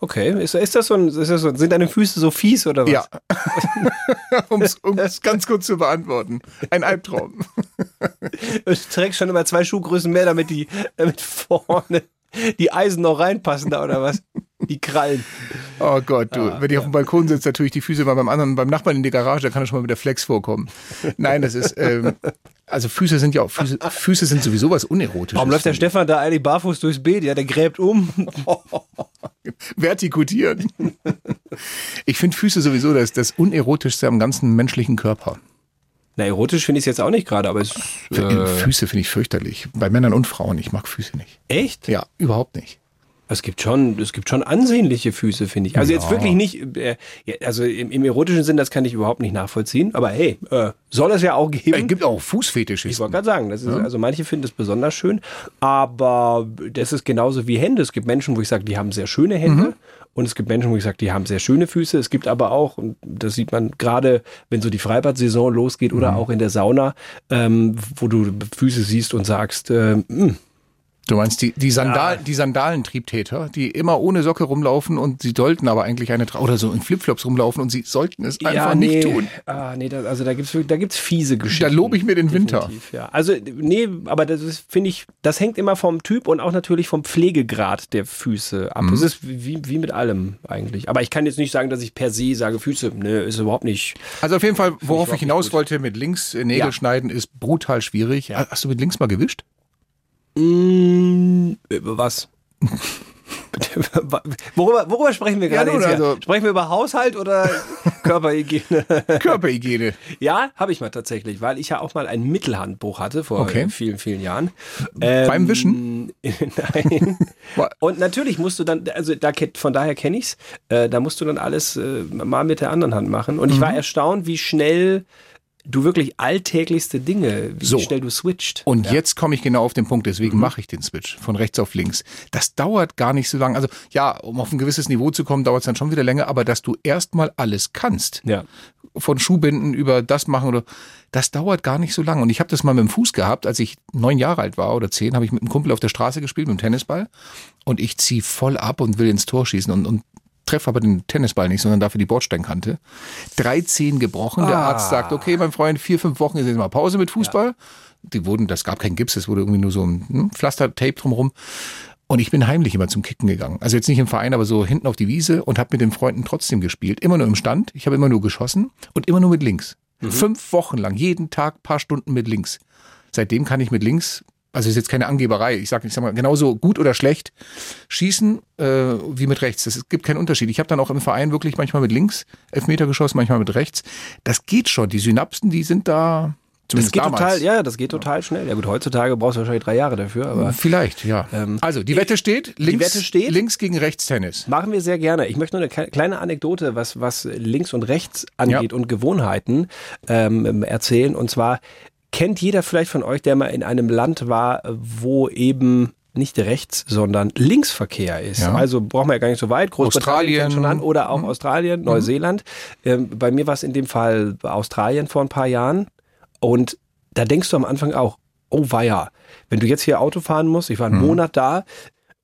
okay. Ist, ist das so ein, ist das so, sind deine Füße so fies oder was? Ja. um es ganz kurz zu beantworten. Ein Albtraum. Du trägst schon immer zwei Schuhgrößen mehr, damit die, damit vorne die Eisen noch reinpassen da oder was? Die Krallen. Oh Gott, du, wenn ich auf dem Balkon sitze, natürlich die Füße mal beim anderen, beim Nachbarn in die Garage, da kann er schon mal mit der Flex vorkommen. Nein, das ist, ähm, also Füße sind ja auch, Füße, Füße sind sowieso was Unerotisches. Warum läuft der Stefan da eigentlich barfuß durchs Beet? Ja, der gräbt um. Vertikutieren. Ich finde Füße sowieso das, das Unerotischste am ganzen menschlichen Körper. Na, erotisch finde ich es jetzt auch nicht gerade, aber es äh, Füße finde ich fürchterlich. Bei Männern und Frauen. Ich mag Füße nicht. Echt? Ja, überhaupt nicht. Es gibt schon, es gibt schon ansehnliche Füße, finde ich. Also jetzt Ja. wirklich nicht, äh, ja, also im, im erotischen Sinn, das kann ich überhaupt nicht nachvollziehen. Aber hey, äh, soll es ja auch geben. Es gibt auch Fußfetischisten. Ich wollte gerade sagen, das ist, also manche finden es besonders schön, aber das ist genauso wie Hände. Es gibt Menschen, wo ich sage, die haben sehr schöne Hände. Und es gibt Menschen, wo ich sage, die haben sehr schöne Füße. Es gibt aber auch, und das sieht man gerade, wenn so die Freibad-Saison losgeht oder auch in der Sauna, ähm, wo du Füße siehst und sagst, äh, mh, Du meinst die, die, Sandal, die Sandalentriebtäter, die immer ohne Socke rumlaufen und sie sollten aber eigentlich eine tra- oder so in Flipflops rumlaufen und sie sollten es einfach ja, nicht nee, tun. Ah, nee, da, also da gibt's da gibt's fiese Geschichten. Da lobe ich mir den Winter. Ja. Also, nee, aber das finde ich, das hängt immer vom Typ und auch natürlich vom Pflegegrad der Füße ab. Mhm. Es ist wie, wie mit allem eigentlich. Aber ich kann jetzt nicht sagen, dass ich per se sage, Füße, ne, ist überhaupt nicht. Also auf jeden Fall, worauf ich überhaupt hinaus nicht wollte, mit links äh, Nägel Ja. schneiden ist brutal schwierig. Ha- Hast du mit links mal gewischt? Mm, über was? worüber, worüber sprechen wir Ja, gerade nun, jetzt? hier? also- sprechen wir über Haushalt oder Körperhygiene? Körperhygiene. Ja, habe ich mal tatsächlich, weil ich ja auch mal ein Mittelhandbuch hatte vor Okay. vielen, vielen Jahren. Beim Wischen? Nein. Und natürlich musst du dann, also da, von daher kenne ich's, äh, da musst du dann alles äh, mal mit der anderen Hand machen. Und ich war Mhm. erstaunt, wie schnell du wirklich alltäglichste Dinge, wie So. schnell du switcht. Und jetzt komme ich genau auf den Punkt, deswegen mache ich den Switch von rechts auf links. Das dauert gar nicht so lange. Also ja, um auf ein gewisses Niveau zu kommen, dauert es dann schon wieder länger, aber dass du erstmal alles kannst, Ja. von Schuhbinden über das machen oder das dauert gar nicht so lange. Und ich habe das mal mit dem Fuß gehabt, als ich neun Jahre alt war oder zehn, habe ich mit einem Kumpel auf der Straße gespielt, mit dem Tennisball. Und ich ziehe voll ab und will ins Tor schießen und, und treffe aber den Tennisball nicht, sondern dafür die Bordsteinkante. Drei Zehen gebrochen. Der Ah. Arzt sagt, okay, mein Freund, vier, fünf Wochen ist jetzt mal Pause mit Fußball. Die wurden, das gab kein Gips, es wurde irgendwie nur so ein hm, Pflastertape drumherum. Und ich bin heimlich immer zum Kicken gegangen. Also jetzt nicht im Verein, aber so hinten auf die Wiese und habe mit den Freunden trotzdem gespielt. Immer nur im Stand. Ich habe immer nur geschossen und immer nur mit links. Fünf Wochen lang, jeden Tag paar Stunden mit links. Seitdem kann ich mit links, also ist jetzt keine Angeberei, ich sage ich sag mal, genauso gut oder schlecht schießen äh, wie mit rechts. Das, es gibt keinen Unterschied. Ich habe dann auch im Verein wirklich manchmal mit links Elfmeter geschossen, manchmal mit rechts. Das geht schon. Die Synapsen, die sind da. Das Zumindest geht damals. total, ja, das geht total schnell. Ja gut, heutzutage brauchst du wahrscheinlich drei Jahre dafür, aber Vielleicht, ja. also, die Wette steht, links, die Wette steht. links gegen rechts Tennis. Machen wir sehr gerne. Ich möchte nur eine kleine Anekdote, was, was links und rechts angeht und Gewohnheiten ähm, erzählen. Und zwar kennt jeder vielleicht von euch, der mal in einem Land war, wo eben nicht rechts, sondern Linksverkehr ist. Ja. Also brauchen wir ja gar nicht so weit. Großbritannien. Mhm. schon an oder auch Australien, Neuseeland. Ähm, bei mir war es in dem Fall Australien vor ein paar Jahren. Und da denkst du am Anfang auch, oh weia, wenn du jetzt hier Auto fahren musst, ich war einen Mhm. Monat da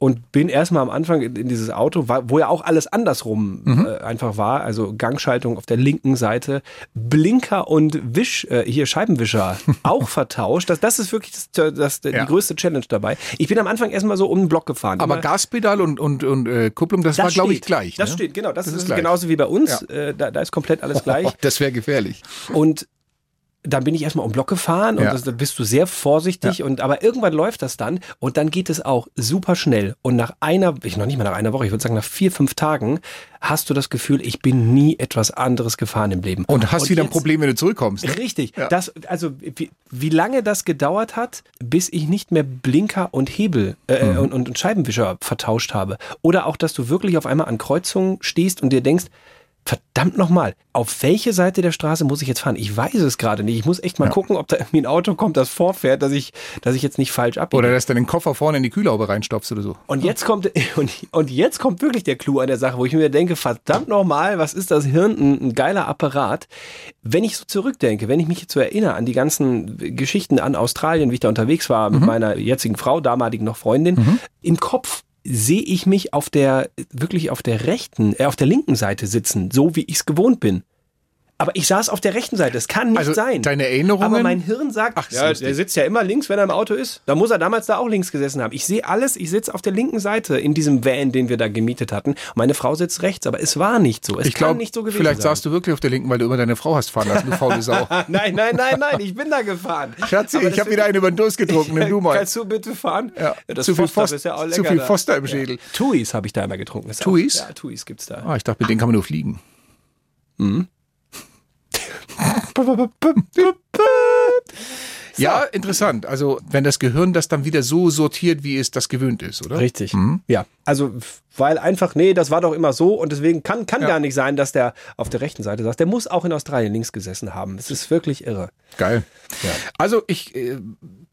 und bin erstmal am Anfang in, in dieses Auto, wo ja auch alles andersrum Mhm. äh, einfach war. Also Gangschaltung auf der linken Seite, Blinker und Wisch, äh, hier Scheibenwischer auch vertauscht. Das, das ist wirklich das, das, die Ja. größte Challenge dabei. Ich bin am Anfang erstmal so um den Block gefahren. Aber Immer- Ggaspedal und, und, und äh, Kupplung, das, war, glaube ich, gleich. Das ne? steht, genau. Das, Das ist ist, genauso wie bei uns. Ja. Äh, da, da ist komplett alles gleich. Das wäre gefährlich. Und dann bin ich erstmal um den Block gefahren und Ja. das, da bist du sehr vorsichtig und aber irgendwann läuft das dann und dann geht es auch super schnell und nach einer, ich noch nicht mal nach einer Woche, ich würde sagen nach vier, fünf Tagen hast du das Gefühl, ich bin nie etwas anderes gefahren im Leben. Und hast wieder ein Problem, wenn du zurückkommst. Ne? Richtig. Das, also wie, wie lange das gedauert hat, bis ich nicht mehr Blinker und Hebel äh, Mhm. und, und Scheibenwischer vertauscht habe. Oder auch, dass du wirklich auf einmal an Kreuzungen stehst und dir denkst, verdammt nochmal, auf welche Seite der Straße muss ich jetzt fahren? Ich weiß es gerade nicht. Ich muss echt mal gucken, ob da irgendwie ein Auto kommt, das vorfährt, dass ich, dass ich jetzt nicht falsch abbiege. Oder dass du den Koffer vorne in die Kühlhaube reinstopfst oder so. Und jetzt kommt und, und jetzt kommt wirklich der Clou an der Sache, wo ich mir denke, verdammt nochmal, was ist das Hirn? Ein, ein geiler Apparat. Wenn ich so zurückdenke, wenn ich mich jetzt so erinnere an die ganzen Geschichten an Australien, wie ich da unterwegs war mit meiner jetzigen Frau, damaligen noch Freundin, im Kopf sehe ich mich auf der wirklich auf der rechten, äh, auf der linken Seite sitzen, so wie ich es gewohnt bin. Aber ich saß auf der rechten Seite. Das kann nicht Also sein. deine Erinnerungen- Aber mein Hirn sagt, Ach, ja, der sitzt ja immer links, wenn er im Auto ist. Da muss er damals da auch links gesessen haben. Ich sehe alles. Ich sitze auf der linken Seite in diesem Van, den wir da gemietet hatten. Meine Frau sitzt rechts. Aber es war nicht so. Es ich glaube, nicht so gewesen vielleicht sein. saßt du wirklich auf der linken, weil du immer deine Frau hast fahren lassen, du faule Sau. nein, nein, nein, nein. Ich bin da gefahren. Schatzi, Aber ich habe wieder einen über den Durst getrunken. Nimm du mal. Kannst du bitte fahren? Ja. Das zu viel, Foster Fost, ist ja auch zu viel. Foster im Schädel. Tuis habe ich da immer getrunken. Tuis? Auch, ja, Tuis gibt's da. Ah, ich dachte, mit denen kann man nur fliegen. Mhm. Ja, interessant. Also, wenn das Gehirn das dann wieder so sortiert, wie es das gewöhnt ist, oder? Richtig. Ja. Also, weil einfach, nee, das war doch immer so und deswegen kann, kann Ja. gar nicht sein, dass der auf der rechten Seite saß. Der muss auch in Australien links gesessen haben. Es ist wirklich irre. Geil. Also ich äh,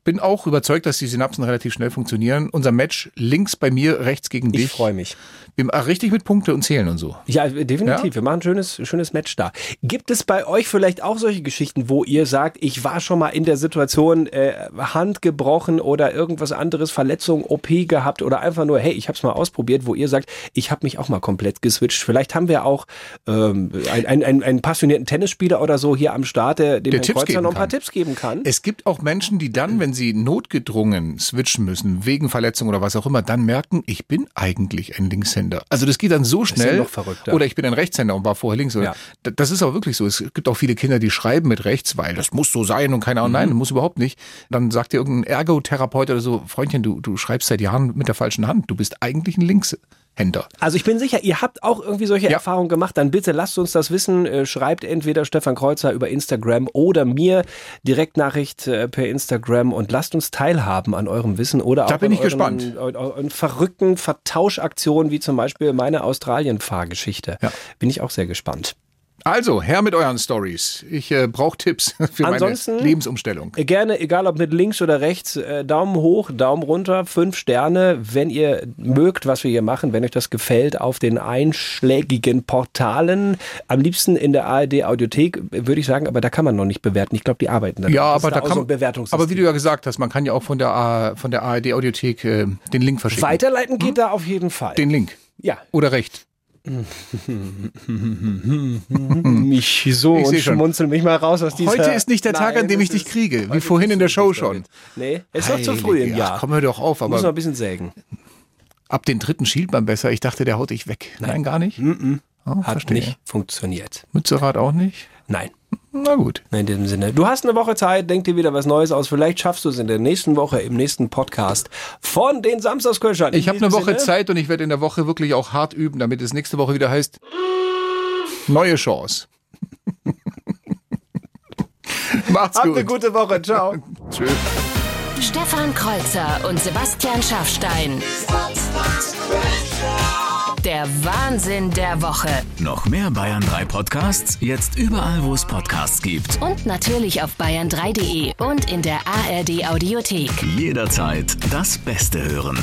bin auch überzeugt, dass die Synapsen relativ schnell funktionieren. Unser Match links bei mir, rechts gegen dich. Ich freue mich. Wir machen richtig mit Punkte und zählen und so. Ja, definitiv. Ja? Wir machen ein schönes, schönes Match da. Gibt es bei euch vielleicht auch solche Geschichten, wo ihr sagt, ich war schon mal in der Situation, äh, Hand gebrochen oder irgendwas anderes, Verletzung, OP gehabt oder einfach nur, hey, ich habe es mal ausprobiert, wo ihr sagt, ich habe mich auch mal komplett geswitcht. Vielleicht haben wir auch ähm, einen, einen, einen, passionierten Tennisspieler oder so hier am Start, der dem Der Herrn Kreuzer noch ein paar kann. Tipps geben kann. Es gibt auch Menschen, die dann, wenn sie notgedrungen switchen müssen, wegen Verletzung oder was auch immer, dann merken, ich bin eigentlich ein Linkshänder. Also das geht dann so ist ja schnell. noch verrückter. Oder ich bin ein Rechtshänder und war vorher links. Ja. Das ist auch wirklich so. Es gibt auch viele Kinder, die schreiben mit rechts, weil das muss so sein und keine Ahnung. Nein, Mhm. muss überhaupt nicht. Dann sagt dir irgendein Ergotherapeut oder so, Freundchen, du, du schreibst seit Jahren mit der falschen Hand. Du bist eigentlich ein Linkshänder. Also ich bin sicher, ihr habt auch irgendwie solche Erfahrungen gemacht. Dann bitte lasst uns das wissen. Äh, Schreibt entweder Stefan Kreuzer über Instagram oder mir Direktnachricht äh, per Instagram und lasst uns teilhaben an eurem Wissen oder Da auch bin an ich euren, gespannt. eu- eu- euren verrückten Vertauschaktionen wie zum Beispiel meine Australien-Fahrgeschichte. Bin ich auch sehr gespannt. Also, her mit euren Stories. Ich äh, brauche Tipps für Ansonsten- meine Lebensumstellung. Äh, Gerne, egal ob mit links oder rechts, äh, Daumen hoch, Daumen runter, fünf Sterne, wenn ihr mögt, was wir hier machen, wenn euch das gefällt, auf den einschlägigen Portalen, am liebsten in der ARD Audiothek, würde ich sagen, aber da kann man noch nicht bewerten. Ich glaube, die arbeiten da. Ja, aber da auch kann so. Aber wie du ja gesagt hast, man kann ja auch von der, von der ARD Audiothek äh, den Link verschicken. Weiterleiten geht da auf jeden Fall. Den Link. Ja. Oder recht. mich so Ich und schmunzel mich mal raus aus dieser... Heute ist nicht der Tag, Nein, an dem ich dich kriege, wie vorhin in der Show schon. Nee, ist noch zu früh im Jahr. Ach, komm, hör doch auf. Muss Aber noch ein bisschen sägen. ab den dritten schielt man besser. Ich dachte, der haut dich weg. Nein, gar nicht. Oh, Hat verstehe. nicht funktioniert. Mützerrad auch nicht? Nein. Na gut. In diesem Sinne. Du hast eine Woche Zeit, denk dir wieder was Neues aus. Vielleicht schaffst du es in der nächsten Woche im nächsten Podcast von den Samstagsköchern. Ich habe eine Woche Sinne, Zeit und ich werde in der Woche wirklich auch hart üben, damit es nächste Woche wieder heißt neue Chance. Macht's Habt gut. eine gute Woche. Ciao. Tschüss. Stefan Kreuzer und Sebastian Schaffstein. Der Wahnsinn der Woche. Noch mehr Bayern 3 Podcasts, jetzt überall, wo es Podcasts gibt. Und natürlich auf bayern3.de und in der ARD Audiothek. Jederzeit das Beste hören.